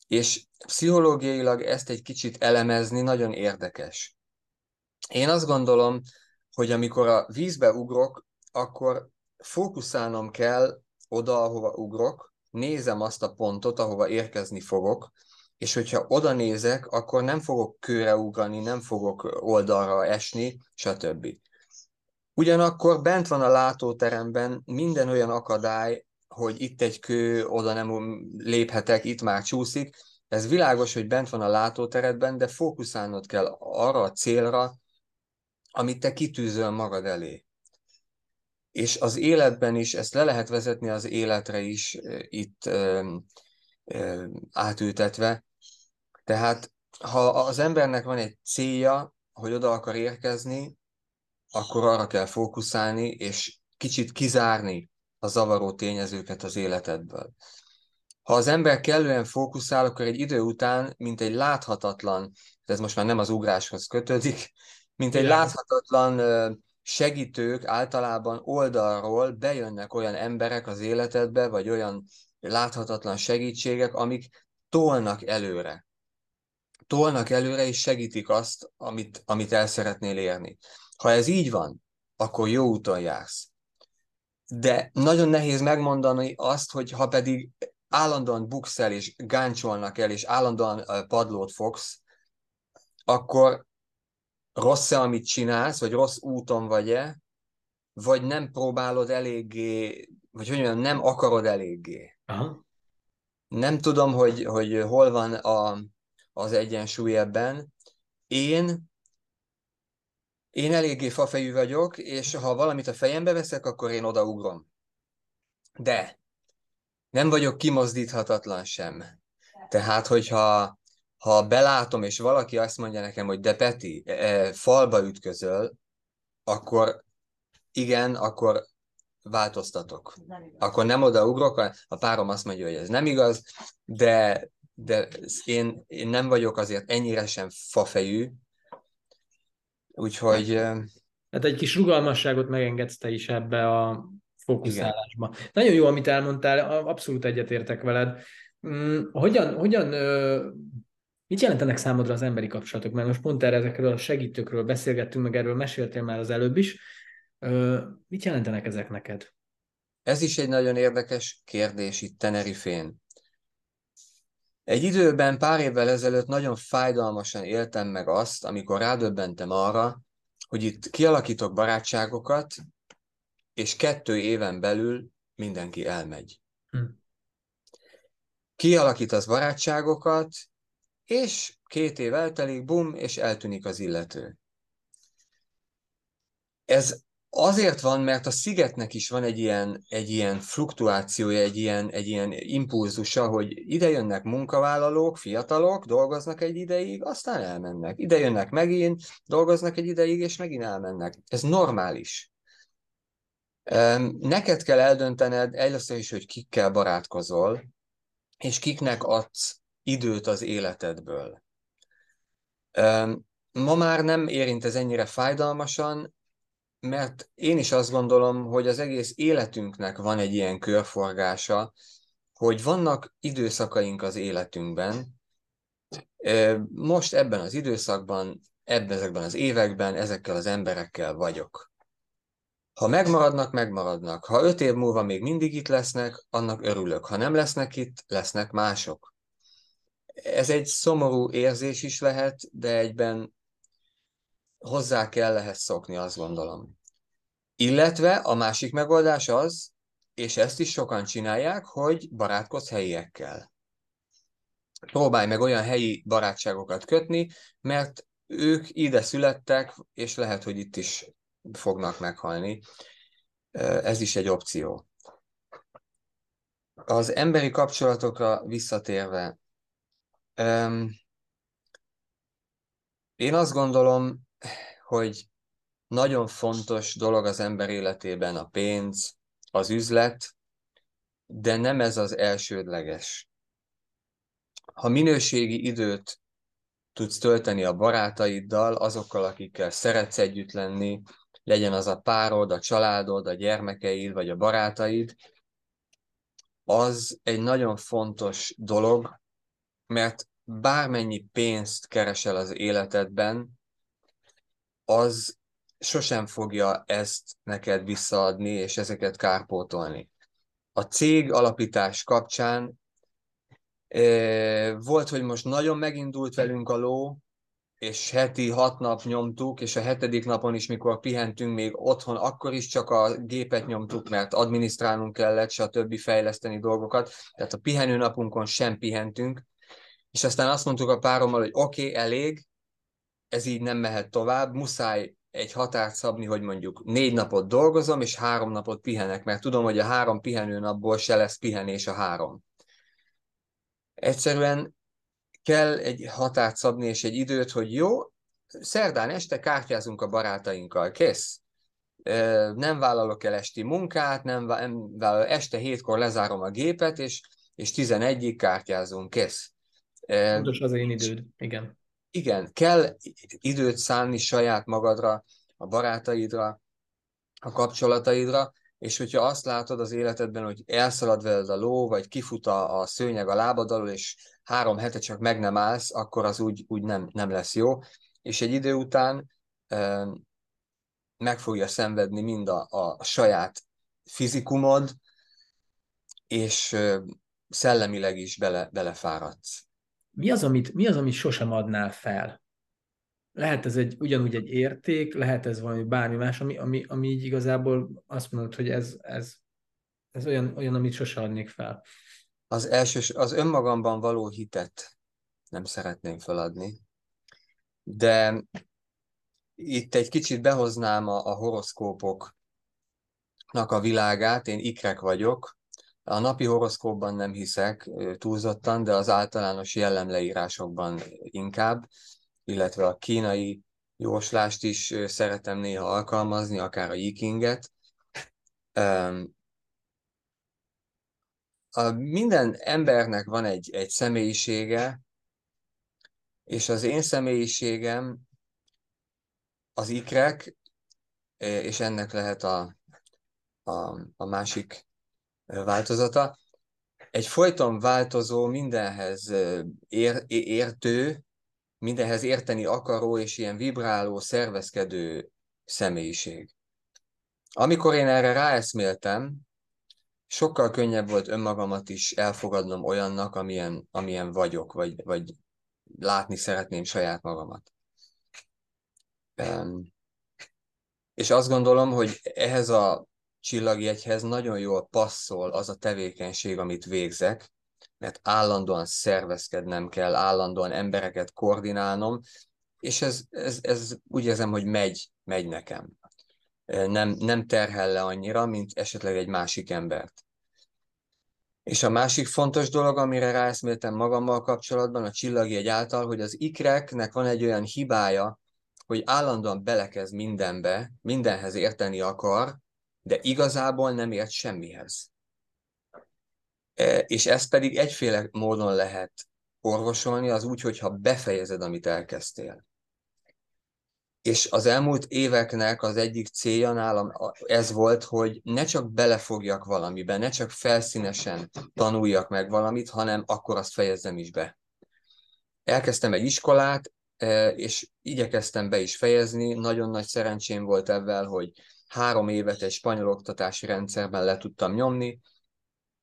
és pszichológiailag ezt egy kicsit elemezni nagyon érdekes. Én azt gondolom, hogy amikor a vízbe ugrok, akkor fókuszálnom kell oda, ahova ugrok, nézem azt a pontot, ahova érkezni fogok, és hogyha oda nézek, akkor nem fogok kőre ugrani, nem fogok oldalra esni, stb. Ugyanakkor bent van a látóteremben minden olyan akadály, hogy itt egy kő, oda nem léphetek, itt már csúszik. Ez világos, hogy bent van a látóteredben, de fókuszálnod kell arra a célra, amit te kitűzöl magad elé. És az életben is, ezt le lehet vezetni az életre is itt ö, ö, átültetve. Tehát ha az embernek van egy célja, hogy oda akar érkezni, akkor arra kell fókuszálni, és kicsit kizárni a zavaró tényezőket az életedből. Ha az ember kellően fókuszál, akkor egy idő után, mint egy láthatatlan, ez most már nem az ugráshoz kötődik, mint egy láthatatlan segítők általában oldalról bejönnek olyan emberek az életedbe, vagy olyan láthatatlan segítségek, amik tolnak előre. Tolnak előre és segítik azt, amit, amit el szeretnél érni. Ha ez így van, akkor jó úton jársz. De nagyon nehéz megmondani azt, hogy ha pedig állandóan bukszel és gáncsolnak el, és állandóan padlót fogsz, akkor rossz-e, amit csinálsz, vagy rossz úton vagy-e, vagy nem próbálod eléggé, vagy hogy mondjam, nem akarod eléggé. Aha. Nem tudom, hogy, hogy hol van a, az egyensúly ebben. Én én eléggé fafejű vagyok, és ha valamit a fejembe veszek, akkor én odaugrom. De nem vagyok kimozdíthatatlan sem. Tehát, hogyha ha belátom, és valaki azt mondja nekem, hogy de Peti, e, e falba ütközöl, akkor igen, akkor változtatok. Akkor nem odaugrok, a párom azt mondja, hogy ez nem igaz, de, de én, én nem vagyok azért ennyire sem fafejű, Úgyhogy...
Hát egy kis rugalmasságot megengedsz te is ebbe a fókuszálásba. Igen. Nagyon jó, amit elmondtál, abszolút egyetértek veled. Mm, hogyan, hogyan mit jelentenek számodra az emberi kapcsolatok? Mert most pont erre ezekről a segítőkről beszélgettünk, meg erről meséltél már az előbb is. Mit jelentenek ezek neked?
Ez is egy nagyon érdekes kérdés itt Tenerifén. Egy időben, pár évvel ezelőtt nagyon fájdalmasan éltem meg azt, amikor rádöbbentem arra, hogy itt kialakítok barátságokat, és kettő éven belül mindenki elmegy. Hm. Kialakítasz barátságokat, és két év eltelik, bum, és eltűnik az illető. Ez Azért van, mert a szigetnek is van egy ilyen, egy ilyen fluktuációja, egy ilyen, egy ilyen impulzusa, hogy ide jönnek munkavállalók, fiatalok, dolgoznak egy ideig, aztán elmennek. Ide jönnek megint, dolgoznak egy ideig, és megint elmennek. Ez normális. Neked kell eldöntened először is, hogy kikkel barátkozol, és kiknek adsz időt az életedből. Ma már nem érint ez ennyire fájdalmasan, mert én is azt gondolom, hogy az egész életünknek van egy ilyen körforgása, hogy vannak időszakaink az életünkben, most ebben az időszakban, ebben ezekben az években ezekkel az emberekkel vagyok. Ha megmaradnak, megmaradnak. Ha öt év múlva még mindig itt lesznek, annak örülök. Ha nem lesznek itt, lesznek mások. Ez egy szomorú érzés is lehet, de egyben hozzá kell ehhez szokni, azt gondolom. Illetve a másik megoldás az, és ezt is sokan csinálják, hogy barátkozz helyiekkel. Próbálj meg olyan helyi barátságokat kötni, mert ők ide születtek, és lehet, hogy itt is fognak meghalni. Ez is egy opció. Az emberi kapcsolatokra visszatérve, én azt gondolom, hogy nagyon fontos dolog az ember életében a pénz, az üzlet, de nem ez az elsődleges. Ha minőségi időt tudsz tölteni a barátaiddal, azokkal, akikkel szeretsz együtt lenni, legyen az a párod, a családod, a gyermekeid, vagy a barátaid, az egy nagyon fontos dolog, mert bármennyi pénzt keresel az életedben, az sosem fogja ezt neked visszaadni, és ezeket kárpótolni. A cég alapítás kapcsán volt, hogy most nagyon megindult velünk a ló, és heti hat nap nyomtuk, és a hetedik napon is, mikor pihentünk még otthon, akkor is csak a gépet nyomtuk, mert adminisztrálnunk kellett, stb. fejleszteni dolgokat. Tehát a pihenő napunkon sem pihentünk. És aztán azt mondtuk a párommal, hogy oké, okay, elég, ez így nem mehet tovább, muszáj egy határt szabni, hogy mondjuk négy napot dolgozom, és három napot pihenek, mert tudom, hogy a három pihenő napból se lesz pihenés a három. Egyszerűen kell egy határt szabni és egy időt, hogy jó, szerdán este kártyázunk a barátainkkal, kész. Nem vállalok el esti munkát, nem vállalok, este hétkor lezárom a gépet, és, és 11-ig kártyázunk, kész.
Fontos az én időd, igen.
Igen, kell időt szánni saját magadra, a barátaidra, a kapcsolataidra, és hogyha azt látod az életedben, hogy elszalad veled a ló, vagy kifut a, a szőnyeg a lábad alól, és három hete csak meg nem állsz, akkor az úgy, úgy nem, nem lesz jó. És egy idő után e, meg fogja szenvedni mind a, a saját fizikumod, és e, szellemileg is bele, belefáradsz.
Mi az, amit, mi az, amit sosem adnál fel? Lehet ez egy, ugyanúgy egy érték, lehet ez valami bármi más, ami, ami, ami így igazából azt mondod, hogy ez, ez, ez olyan, olyan, amit sose adnék fel.
Az első, az önmagamban való hitet nem szeretném feladni, de itt egy kicsit behoznám a, a horoszkópoknak a világát, én ikrek vagyok, a napi horoszkópban nem hiszek túlzottan, de az általános jellemleírásokban inkább, illetve a kínai jóslást is szeretem néha alkalmazni, akár a yikinget. A minden embernek van egy, egy személyisége, és az én személyiségem az ikrek, és ennek lehet a, a, a másik változata. Egy folyton változó, mindenhez ér, értő, mindenhez érteni akaró és ilyen vibráló, szervezkedő személyiség. Amikor én erre ráeszméltem, sokkal könnyebb volt önmagamat is elfogadnom olyannak, amilyen, amilyen vagyok, vagy, vagy látni szeretném saját magamat. Um, és azt gondolom, hogy ehhez a csillagjegyhez nagyon jól passzol az a tevékenység, amit végzek, mert állandóan szervezkednem kell, állandóan embereket koordinálnom, és ez, ez, ez úgy érzem, hogy megy, megy nekem. nem, nem terhel le annyira, mint esetleg egy másik embert. És a másik fontos dolog, amire ráeszméltem magammal kapcsolatban, a csillagjegy által, hogy az ikreknek van egy olyan hibája, hogy állandóan belekezd mindenbe, mindenhez érteni akar, de igazából nem ért semmihez. E, és ezt pedig egyféle módon lehet orvosolni, az úgy, hogyha befejezed, amit elkezdtél. És az elmúlt éveknek az egyik célja nálam ez volt, hogy ne csak belefogjak valamiben, ne csak felszínesen tanuljak meg valamit, hanem akkor azt fejezzem is be. Elkezdtem egy iskolát, e, és igyekeztem be is fejezni. Nagyon nagy szerencsém volt ebben, hogy három évet egy spanyol oktatási rendszerben le tudtam nyomni.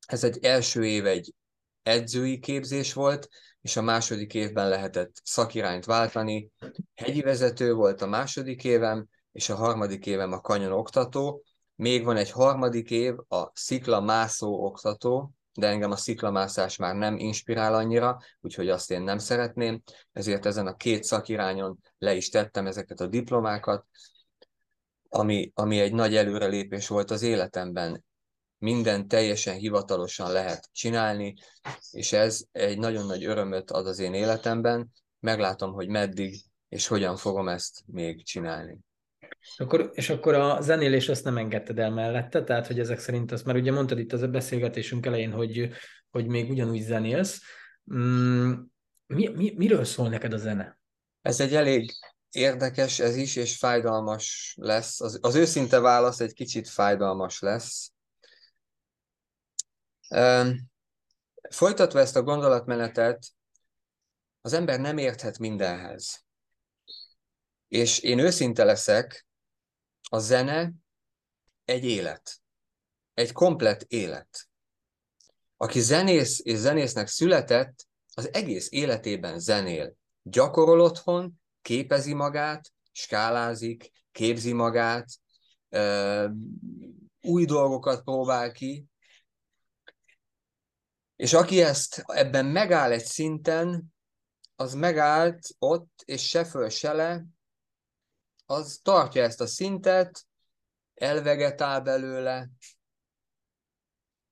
Ez egy első év egy edzői képzés volt, és a második évben lehetett szakirányt váltani. Hegyi vezető volt a második évem, és a harmadik évem a kanyon oktató. Még van egy harmadik év, a szikla mászó oktató, de engem a sziklamászás már nem inspirál annyira, úgyhogy azt én nem szeretném, ezért ezen a két szakirányon le is tettem ezeket a diplomákat, ami, ami egy nagy előrelépés volt az életemben minden teljesen hivatalosan lehet csinálni, és ez egy nagyon nagy örömöt ad az én életemben. Meglátom, hogy meddig és hogyan fogom ezt még csinálni.
Akkor, és akkor a zenélés azt nem engedted el mellette, tehát hogy ezek szerint azt már ugye mondtad itt az a beszélgetésünk elején, hogy, hogy még ugyanúgy zenélsz. Mm, mi, mi, miről szól neked a zene?
Ez egy elég érdekes ez is, és fájdalmas lesz. Az, az őszinte válasz egy kicsit fájdalmas lesz, Folytatva ezt a gondolatmenetet, az ember nem érthet mindenhez. És én őszinte leszek, a zene egy élet. Egy komplet élet. Aki zenész és zenésznek született, az egész életében zenél. Gyakorol otthon, képezi magát, skálázik, képzi magát, új dolgokat próbál ki, és aki ezt ebben megáll egy szinten, az megállt ott, és se föl, se le, az tartja ezt a szintet, elvegetál belőle,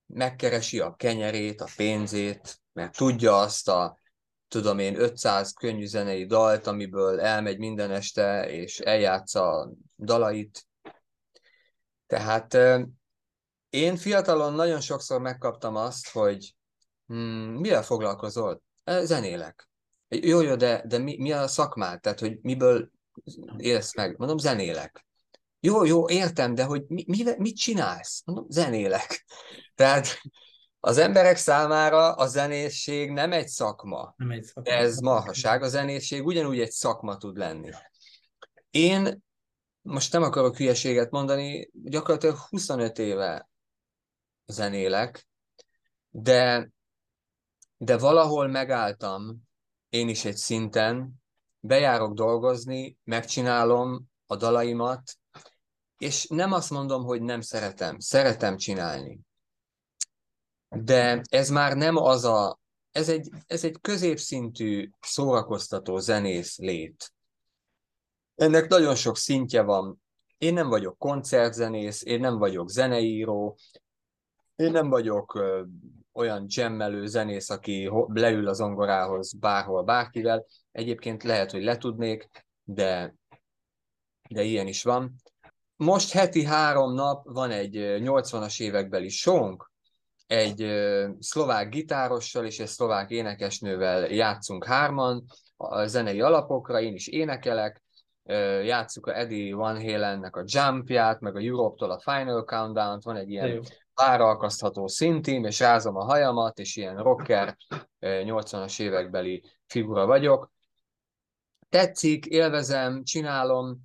megkeresi a kenyerét, a pénzét, mert tudja azt a, tudom én, 500 könnyű zenei dalt, amiből elmegy minden este, és eljátsza a dalait. Tehát én fiatalon nagyon sokszor megkaptam azt, hogy Hmm, mivel foglalkozol? Zenélek. Jó, jó, de, de mi, mi a szakmád? Tehát, hogy miből élsz meg? Mondom, zenélek. Jó, jó, értem, de hogy mi, mi, mit csinálsz? Mondom, zenélek. Tehát az emberek számára a zenészség nem egy szakma. Nem egy szakma. Ez marhaság. A zenészség ugyanúgy egy szakma tud lenni. Én most nem akarok hülyeséget mondani, gyakorlatilag 25 éve zenélek, de de valahol megálltam én is egy szinten, bejárok dolgozni, megcsinálom a dalaimat, és nem azt mondom, hogy nem szeretem, szeretem csinálni. De ez már nem az a, ez egy, ez egy középszintű szórakoztató zenész lét. Ennek nagyon sok szintje van. Én nem vagyok koncertzenész, én nem vagyok zeneíró, én nem vagyok olyan jammelő zenész, aki leül az zongorához bárhol, bárkivel. Egyébként lehet, hogy letudnék, de, de ilyen is van. Most heti három nap van egy 80-as évekbeli sónk, egy szlovák gitárossal és egy szlovák énekesnővel játszunk hárman a zenei alapokra, én is énekelek, játsszuk a Eddie Van Halennek a Jumpját, meg a Europe-tól a Final Countdown-t, van egy ilyen páralkasztható szintim, és rázom a hajamat, és ilyen rocker 80-as évekbeli figura vagyok. Tetszik, élvezem, csinálom,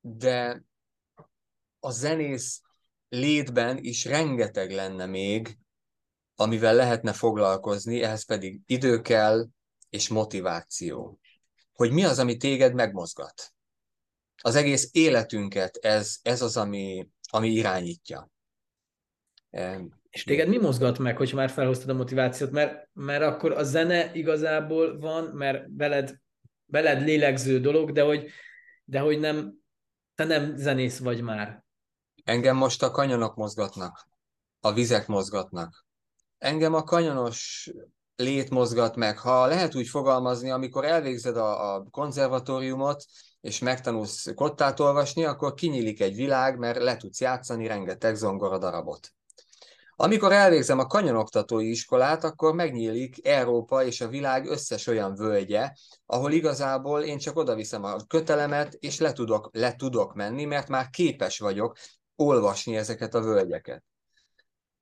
de a zenész létben is rengeteg lenne még, amivel lehetne foglalkozni, ehhez pedig idő kell és motiváció. Hogy mi az, ami téged megmozgat. Az egész életünket ez, ez az, ami, ami irányítja.
És téged mi mozgat meg, hogyha már felhoztad a motivációt? Mert, mert akkor a zene igazából van, mert veled, veled lélegző dolog, de hogy, de hogy nem, Te nem zenész vagy már.
Engem most a kanyonok mozgatnak, a vizek mozgatnak. Engem a kanyonos lét mozgat meg. Ha lehet úgy fogalmazni, amikor elvégzed a, a konzervatóriumot, és megtanulsz kottát olvasni, akkor kinyílik egy világ, mert le tudsz játszani rengeteg zongora darabot. Amikor elvégzem a kanyonoktatói iskolát, akkor megnyílik Európa és a világ összes olyan völgye, ahol igazából én csak oda viszem a kötelemet, és le tudok, le tudok menni, mert már képes vagyok olvasni ezeket a völgyeket.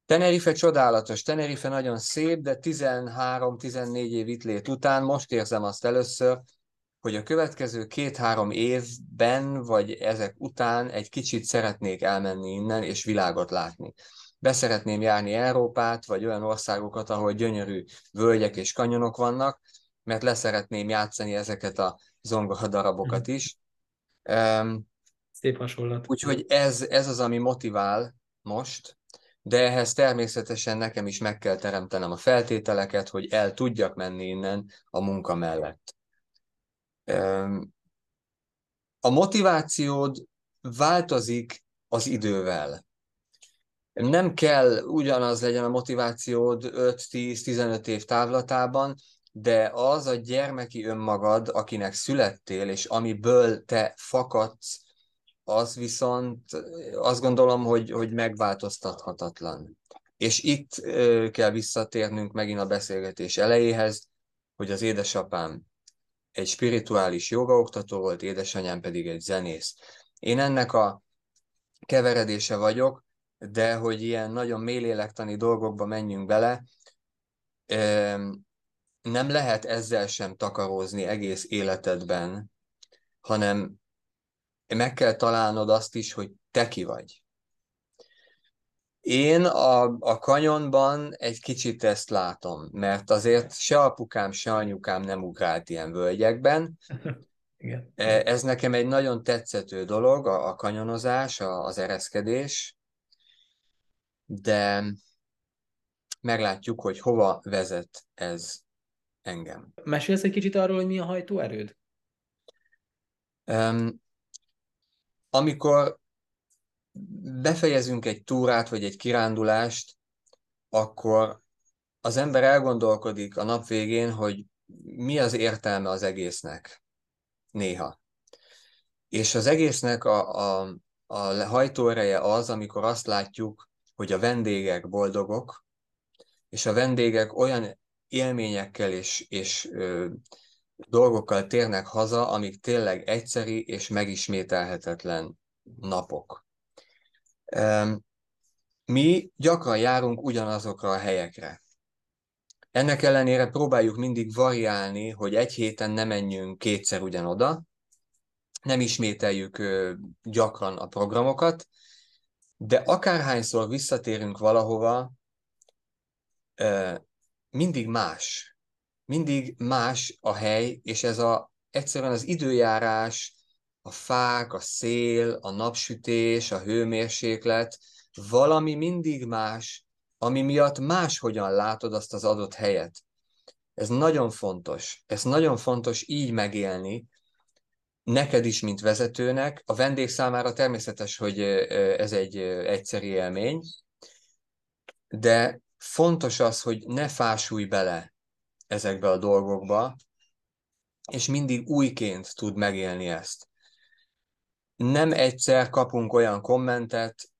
Tenerife csodálatos, Tenerife nagyon szép, de 13-14 év itt lét után most érzem azt először, hogy a következő két-három évben, vagy ezek után egy kicsit szeretnék elmenni innen, és világot látni. Beszeretném járni Európát, vagy olyan országokat, ahol gyönyörű völgyek és kanyonok vannak, mert leszeretném játszani ezeket a zongoradarabokat is.
Szép hasonlat.
Úgyhogy ez, ez az, ami motivál most, de ehhez természetesen nekem is meg kell teremtenem a feltételeket, hogy el tudjak menni innen a munka mellett. A motivációd változik az idővel. Nem kell ugyanaz legyen a motivációd 5-10-15 év távlatában, de az a gyermeki önmagad, akinek születtél, és amiből te fakadsz, az viszont azt gondolom, hogy, hogy megváltoztathatatlan. És itt kell visszatérnünk megint a beszélgetés elejéhez, hogy az édesapám egy spirituális jogaoktató volt, édesanyám pedig egy zenész. Én ennek a keveredése vagyok, de hogy ilyen nagyon mélélektani dolgokba menjünk bele, nem lehet ezzel sem takarózni egész életedben, hanem meg kell találnod azt is, hogy te ki vagy. Én a, a kanyonban egy kicsit ezt látom, mert azért se apukám, se anyukám nem ugrált ilyen völgyekben. Igen. E, ez nekem egy nagyon tetszető dolog, a, a kanyonozás, a, az ereszkedés, de meglátjuk, hogy hova vezet ez engem.
Mesélsz egy kicsit arról, hogy mi a hajtóerőd?
Um, amikor befejezünk egy túrát vagy egy kirándulást, akkor az ember elgondolkodik a nap végén, hogy mi az értelme az egésznek. Néha. És az egésznek a, a, a hajtóereje az, amikor azt látjuk, hogy a vendégek boldogok, és a vendégek olyan élményekkel és, és ö, dolgokkal térnek haza, amik tényleg egyszeri és megismételhetetlen napok. Mi gyakran járunk ugyanazokra a helyekre. Ennek ellenére próbáljuk mindig variálni, hogy egy héten ne menjünk kétszer ugyanoda, nem ismételjük gyakran a programokat, de akárhányszor visszatérünk valahova, mindig más mindig más a hely, és ez a, egyszerűen az időjárás, a fák, a szél, a napsütés, a hőmérséklet, valami mindig más, ami miatt máshogyan látod azt az adott helyet. Ez nagyon fontos. Ez nagyon fontos így megélni, neked is, mint vezetőnek. A vendég számára természetes, hogy ez egy egyszeri élmény, de fontos az, hogy ne fásulj bele ezekbe a dolgokba, és mindig újként tud megélni ezt. Nem egyszer kapunk olyan kommentet,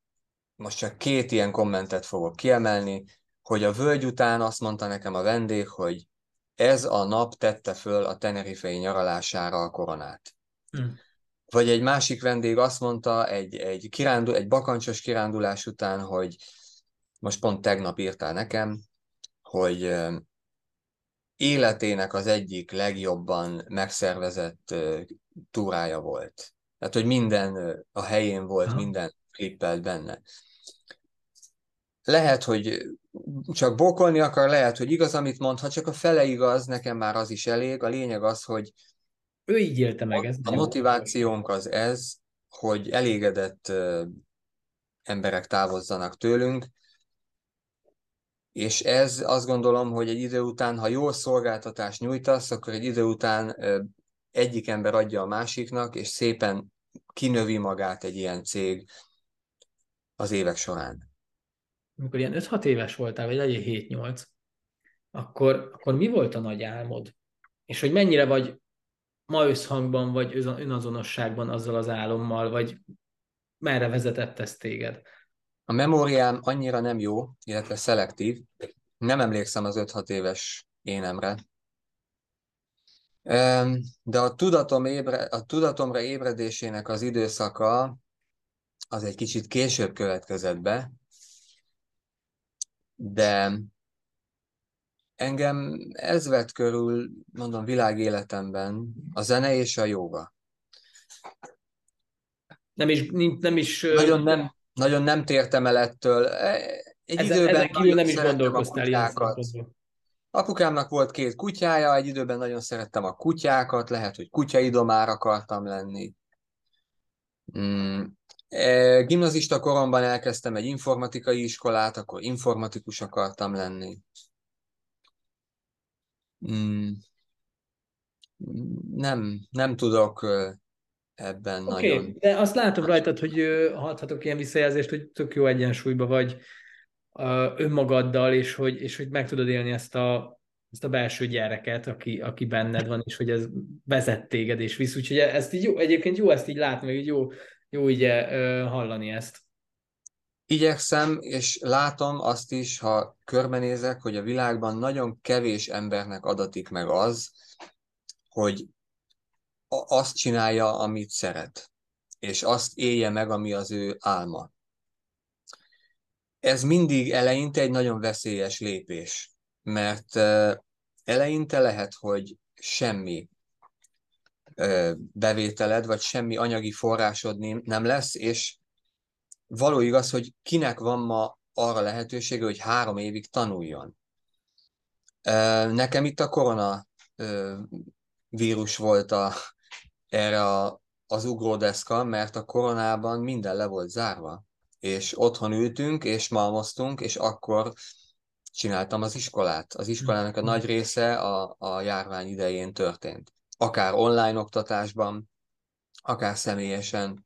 most csak két ilyen kommentet fogok kiemelni, hogy a völgy után azt mondta nekem a vendég, hogy ez a nap tette föl a tenerifei nyaralására a koronát. Hmm. Vagy egy másik vendég azt mondta egy, egy, kirándul, egy bakancsos kirándulás után, hogy most pont tegnap írtál nekem, hogy életének az egyik legjobban megszervezett túrája volt. Tehát, hogy minden a helyén volt, Aha. minden klippelt benne. Lehet, hogy csak bokolni akar, lehet, hogy igaz, amit mond, ha csak a fele igaz, nekem már az is elég. A lényeg az, hogy
ő így élte meg
ezt. A motivációnk az ez, hogy elégedett emberek távozzanak tőlünk, és ez azt gondolom, hogy egy idő után, ha jó szolgáltatást nyújtasz, akkor egy idő után egyik ember adja a másiknak, és szépen kinövi magát egy ilyen cég az évek során.
Amikor ilyen 5-6 éves voltál, vagy legyen 7-8, akkor, akkor mi volt a nagy álmod? És hogy mennyire vagy ma összhangban, vagy önazonosságban azzal az álommal, vagy merre vezetett ez téged?
A memóriám annyira nem jó, illetve szelektív. Nem emlékszem az 5-6 éves énemre. De a, tudatom ébre, a tudatomra ébredésének az időszaka az egy kicsit később következett be, de engem ez vett körül, mondom, világéletemben a zene és a joga.
Nem is, nem is...
Nagyon nem, nagyon nem tértem el ettől. E, egy ezen, időben ezen
kívül nem is gondolkoztál ilyen
Apukámnak volt két kutyája, egy időben nagyon szerettem a kutyákat, lehet, hogy kutyaidomár akartam lenni. Mm. E, gimnazista koromban elkezdtem egy informatikai iskolát, akkor informatikus akartam lenni. Mm. Nem, nem tudok ebben okay, nagyon...
de azt látom rajtad, hogy adhatok ilyen visszajelzést, hogy tök jó egyensúlyba vagy önmagaddal, és hogy, és hogy meg tudod élni ezt a, ezt a belső gyereket, aki, aki benned van, és hogy ez vezet téged, és visz. Úgyhogy ezt így jó, egyébként jó ezt így látni, meg így jó, jó így hallani ezt.
Igyekszem, és látom azt is, ha körbenézek, hogy a világban nagyon kevés embernek adatik meg az, hogy azt csinálja, amit szeret, és azt élje meg, ami az ő álma. Ez mindig eleinte egy nagyon veszélyes lépés, mert eleinte lehet, hogy semmi bevételed, vagy semmi anyagi forrásod nem lesz, és való igaz, hogy kinek van ma arra lehetősége, hogy három évig tanuljon. Nekem itt a korona vírus volt a, erre a, az ugródeszka, mert a koronában minden le volt zárva, és otthon ültünk, és malmoztunk, és akkor csináltam az iskolát. Az iskolának a nagy része a, a járvány idején történt. Akár online oktatásban, akár személyesen.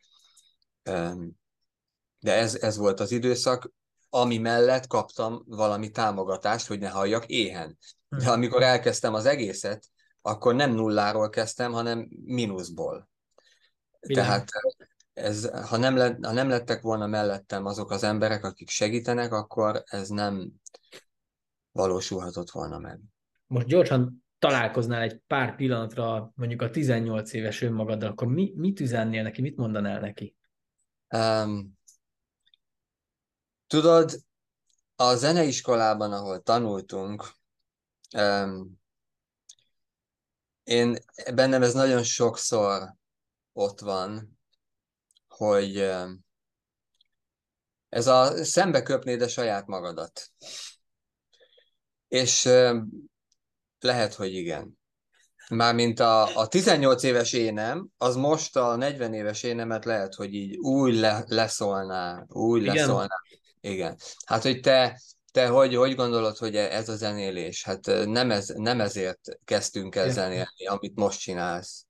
De ez, ez volt az időszak, ami mellett kaptam valami támogatást, hogy ne halljak éhen. De amikor elkezdtem az egészet, akkor nem nulláról kezdtem, hanem mínuszból. Bilán. Tehát ez, ha, nem lett, ha nem lettek volna mellettem azok az emberek, akik segítenek, akkor ez nem valósulhatott volna meg.
Most gyorsan találkoznál egy pár pillanatra mondjuk a 18 éves önmagaddal, akkor mi, mit üzennél neki, mit mondanál neki? Um,
tudod, a zeneiskolában, ahol tanultunk, um, én bennem ez nagyon sokszor ott van, hogy ez a szembe köpnéd a saját magadat. És lehet, hogy igen. Mármint a, a 18 éves énem, az most a 40 éves énemet lehet, hogy így új le, leszólná, új igen. leszólná. Igen. Hát, hogy te te hogy, hogy gondolod, hogy ez a zenélés? Hát nem, ez, nem ezért kezdtünk el zenélni, amit most csinálsz.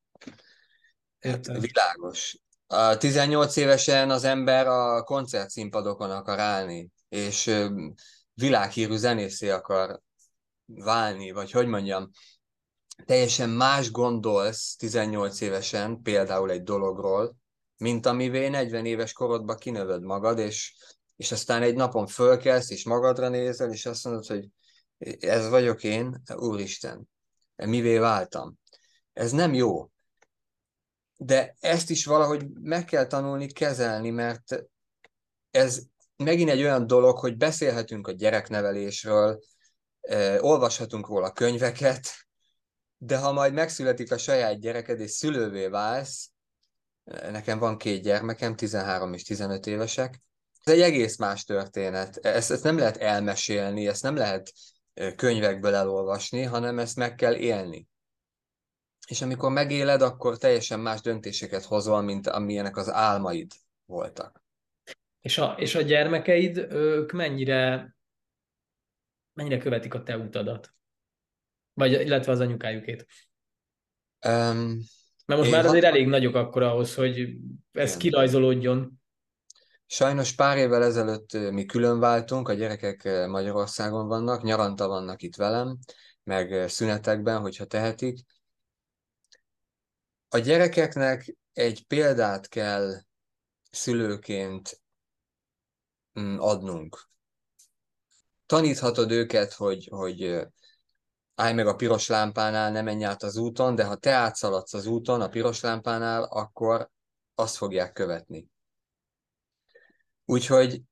Hát világos. A 18 évesen az ember a koncertszínpadokon akar állni, és világhírű zenészé akar válni, vagy hogy mondjam, teljesen más gondolsz 18 évesen például egy dologról, mint amivé 40 éves korodban kinövöd magad, és és aztán egy napon fölkelsz, és magadra nézel, és azt mondod, hogy ez vagyok én, Úristen, mivé váltam. Ez nem jó. De ezt is valahogy meg kell tanulni kezelni, mert ez megint egy olyan dolog, hogy beszélhetünk a gyereknevelésről, olvashatunk róla könyveket, de ha majd megszületik a saját gyereked, és szülővé válsz, nekem van két gyermekem, 13 és 15 évesek, ez egy egész más történet. Ezt, ezt nem lehet elmesélni, ezt nem lehet könyvekből elolvasni, hanem ezt meg kell élni. És amikor megéled, akkor teljesen más döntéseket hozol, mint amilyenek az álmaid voltak.
És a, és a gyermekeid, ők mennyire, mennyire követik a te utadat? Vagy illetve az anyukájukét? Um, Mert most már azért elég nagyok akkor ahhoz, hogy ez Igen. kirajzolódjon.
Sajnos pár évvel ezelőtt mi külön váltunk, a gyerekek Magyarországon vannak, nyaranta vannak itt velem, meg szünetekben, hogyha tehetik. A gyerekeknek egy példát kell szülőként mm, adnunk. Taníthatod őket, hogy, hogy állj meg a piros lámpánál, ne menj át az úton, de ha te átszaladsz az úton a piros lámpánál, akkor azt fogják követni. Úgyhogy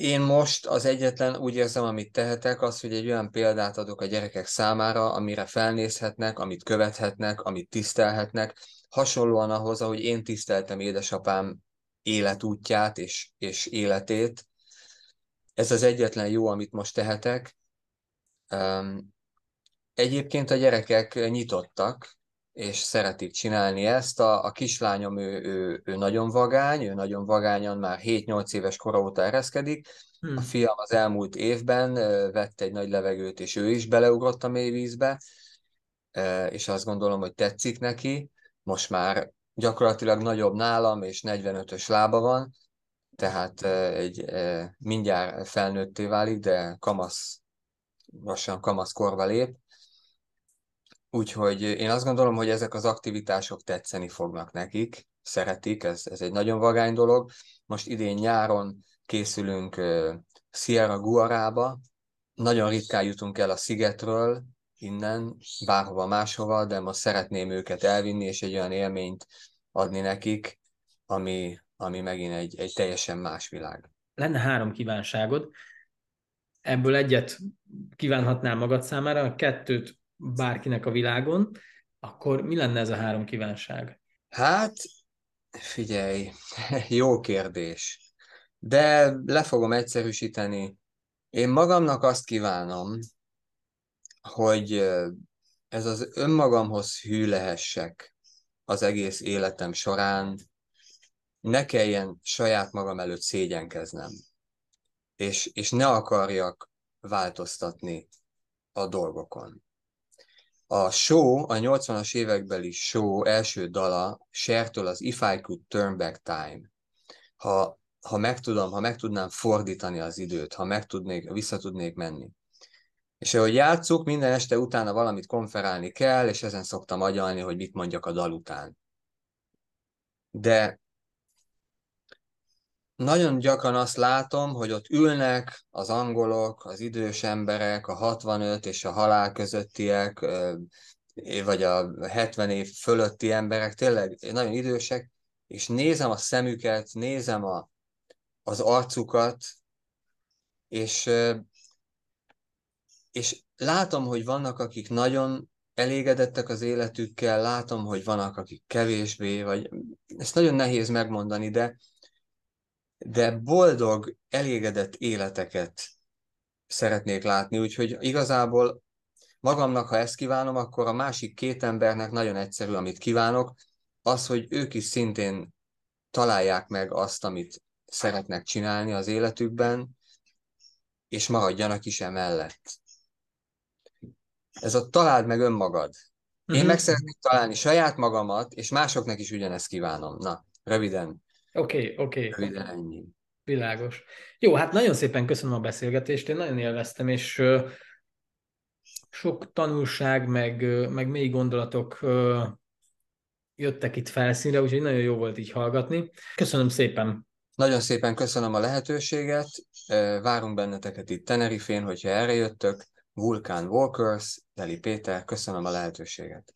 én most az egyetlen úgy érzem, amit tehetek, az, hogy egy olyan példát adok a gyerekek számára, amire felnézhetnek, amit követhetnek, amit tisztelhetnek, hasonlóan ahhoz, ahogy én tiszteltem édesapám életútját és, és életét. Ez az egyetlen jó, amit most tehetek. Egyébként a gyerekek nyitottak, és szeretik csinálni ezt. A, a kislányom, ő, ő, ő nagyon vagány, ő nagyon vagányan már 7-8 éves kora óta ereszkedik. Hmm. A fiam az elmúlt évben vett egy nagy levegőt, és ő is beleugrott a mély vízbe, és azt gondolom, hogy tetszik neki. Most már gyakorlatilag nagyobb nálam, és 45-ös lába van, tehát egy, mindjárt felnőtté válik, de kamasz, lassan kamasz korba lép Úgyhogy én azt gondolom, hogy ezek az aktivitások tetszeni fognak nekik, szeretik, ez, ez egy nagyon vagány dolog. Most idén nyáron készülünk Sierra Guarába, nagyon ritkán jutunk el a szigetről, innen, bárhova máshova, de most szeretném őket elvinni, és egy olyan élményt adni nekik, ami, ami megint egy, egy teljesen más világ.
Lenne három kívánságod, ebből egyet kívánhatnál magad számára, a kettőt bárkinek a világon, akkor mi lenne ez a három kívánság?
Hát, figyelj, jó kérdés. De le fogom egyszerűsíteni. Én magamnak azt kívánom, hogy ez az önmagamhoz hű lehessek az egész életem során, ne kelljen saját magam előtt szégyenkeznem, és, és ne akarjak változtatni a dolgokon. A show, a 80-as évekbeli show első dala Cher-től az If I Could Turn Back Time. Ha, ha meg tudom, ha meg tudnám fordítani az időt, ha meg tudnék, vissza tudnék menni. És ahogy játszuk, minden este utána valamit konferálni kell, és ezen szoktam agyalni, hogy mit mondjak a dal után. De nagyon gyakran azt látom, hogy ott ülnek az angolok, az idős emberek, a 65 és a halál közöttiek, vagy a 70 év fölötti emberek, tényleg nagyon idősek, és nézem a szemüket, nézem a, az arcukat, és, és látom, hogy vannak, akik nagyon elégedettek az életükkel, látom, hogy vannak, akik kevésbé, vagy ezt nagyon nehéz megmondani, de, de boldog, elégedett életeket szeretnék látni, úgyhogy igazából magamnak, ha ezt kívánom, akkor a másik két embernek nagyon egyszerű, amit kívánok, az, hogy ők is szintén találják meg azt, amit szeretnek csinálni az életükben, és maradjanak is emellett. Ez a találd meg önmagad. Én uh-huh. meg szeretnék találni saját magamat, és másoknak is ugyanezt kívánom. Na, röviden
Oké, okay, oké. Okay. ennyi. Világos. Jó, hát nagyon szépen köszönöm a beszélgetést, én nagyon élveztem, és sok tanulság, meg, meg mély gondolatok jöttek itt felszínre, úgyhogy nagyon jó volt így hallgatni. Köszönöm szépen.
Nagyon szépen köszönöm a lehetőséget, várunk benneteket itt Tenerifén, hogyha erre jöttök. Vulkán Walkers, Deli Péter, köszönöm a lehetőséget.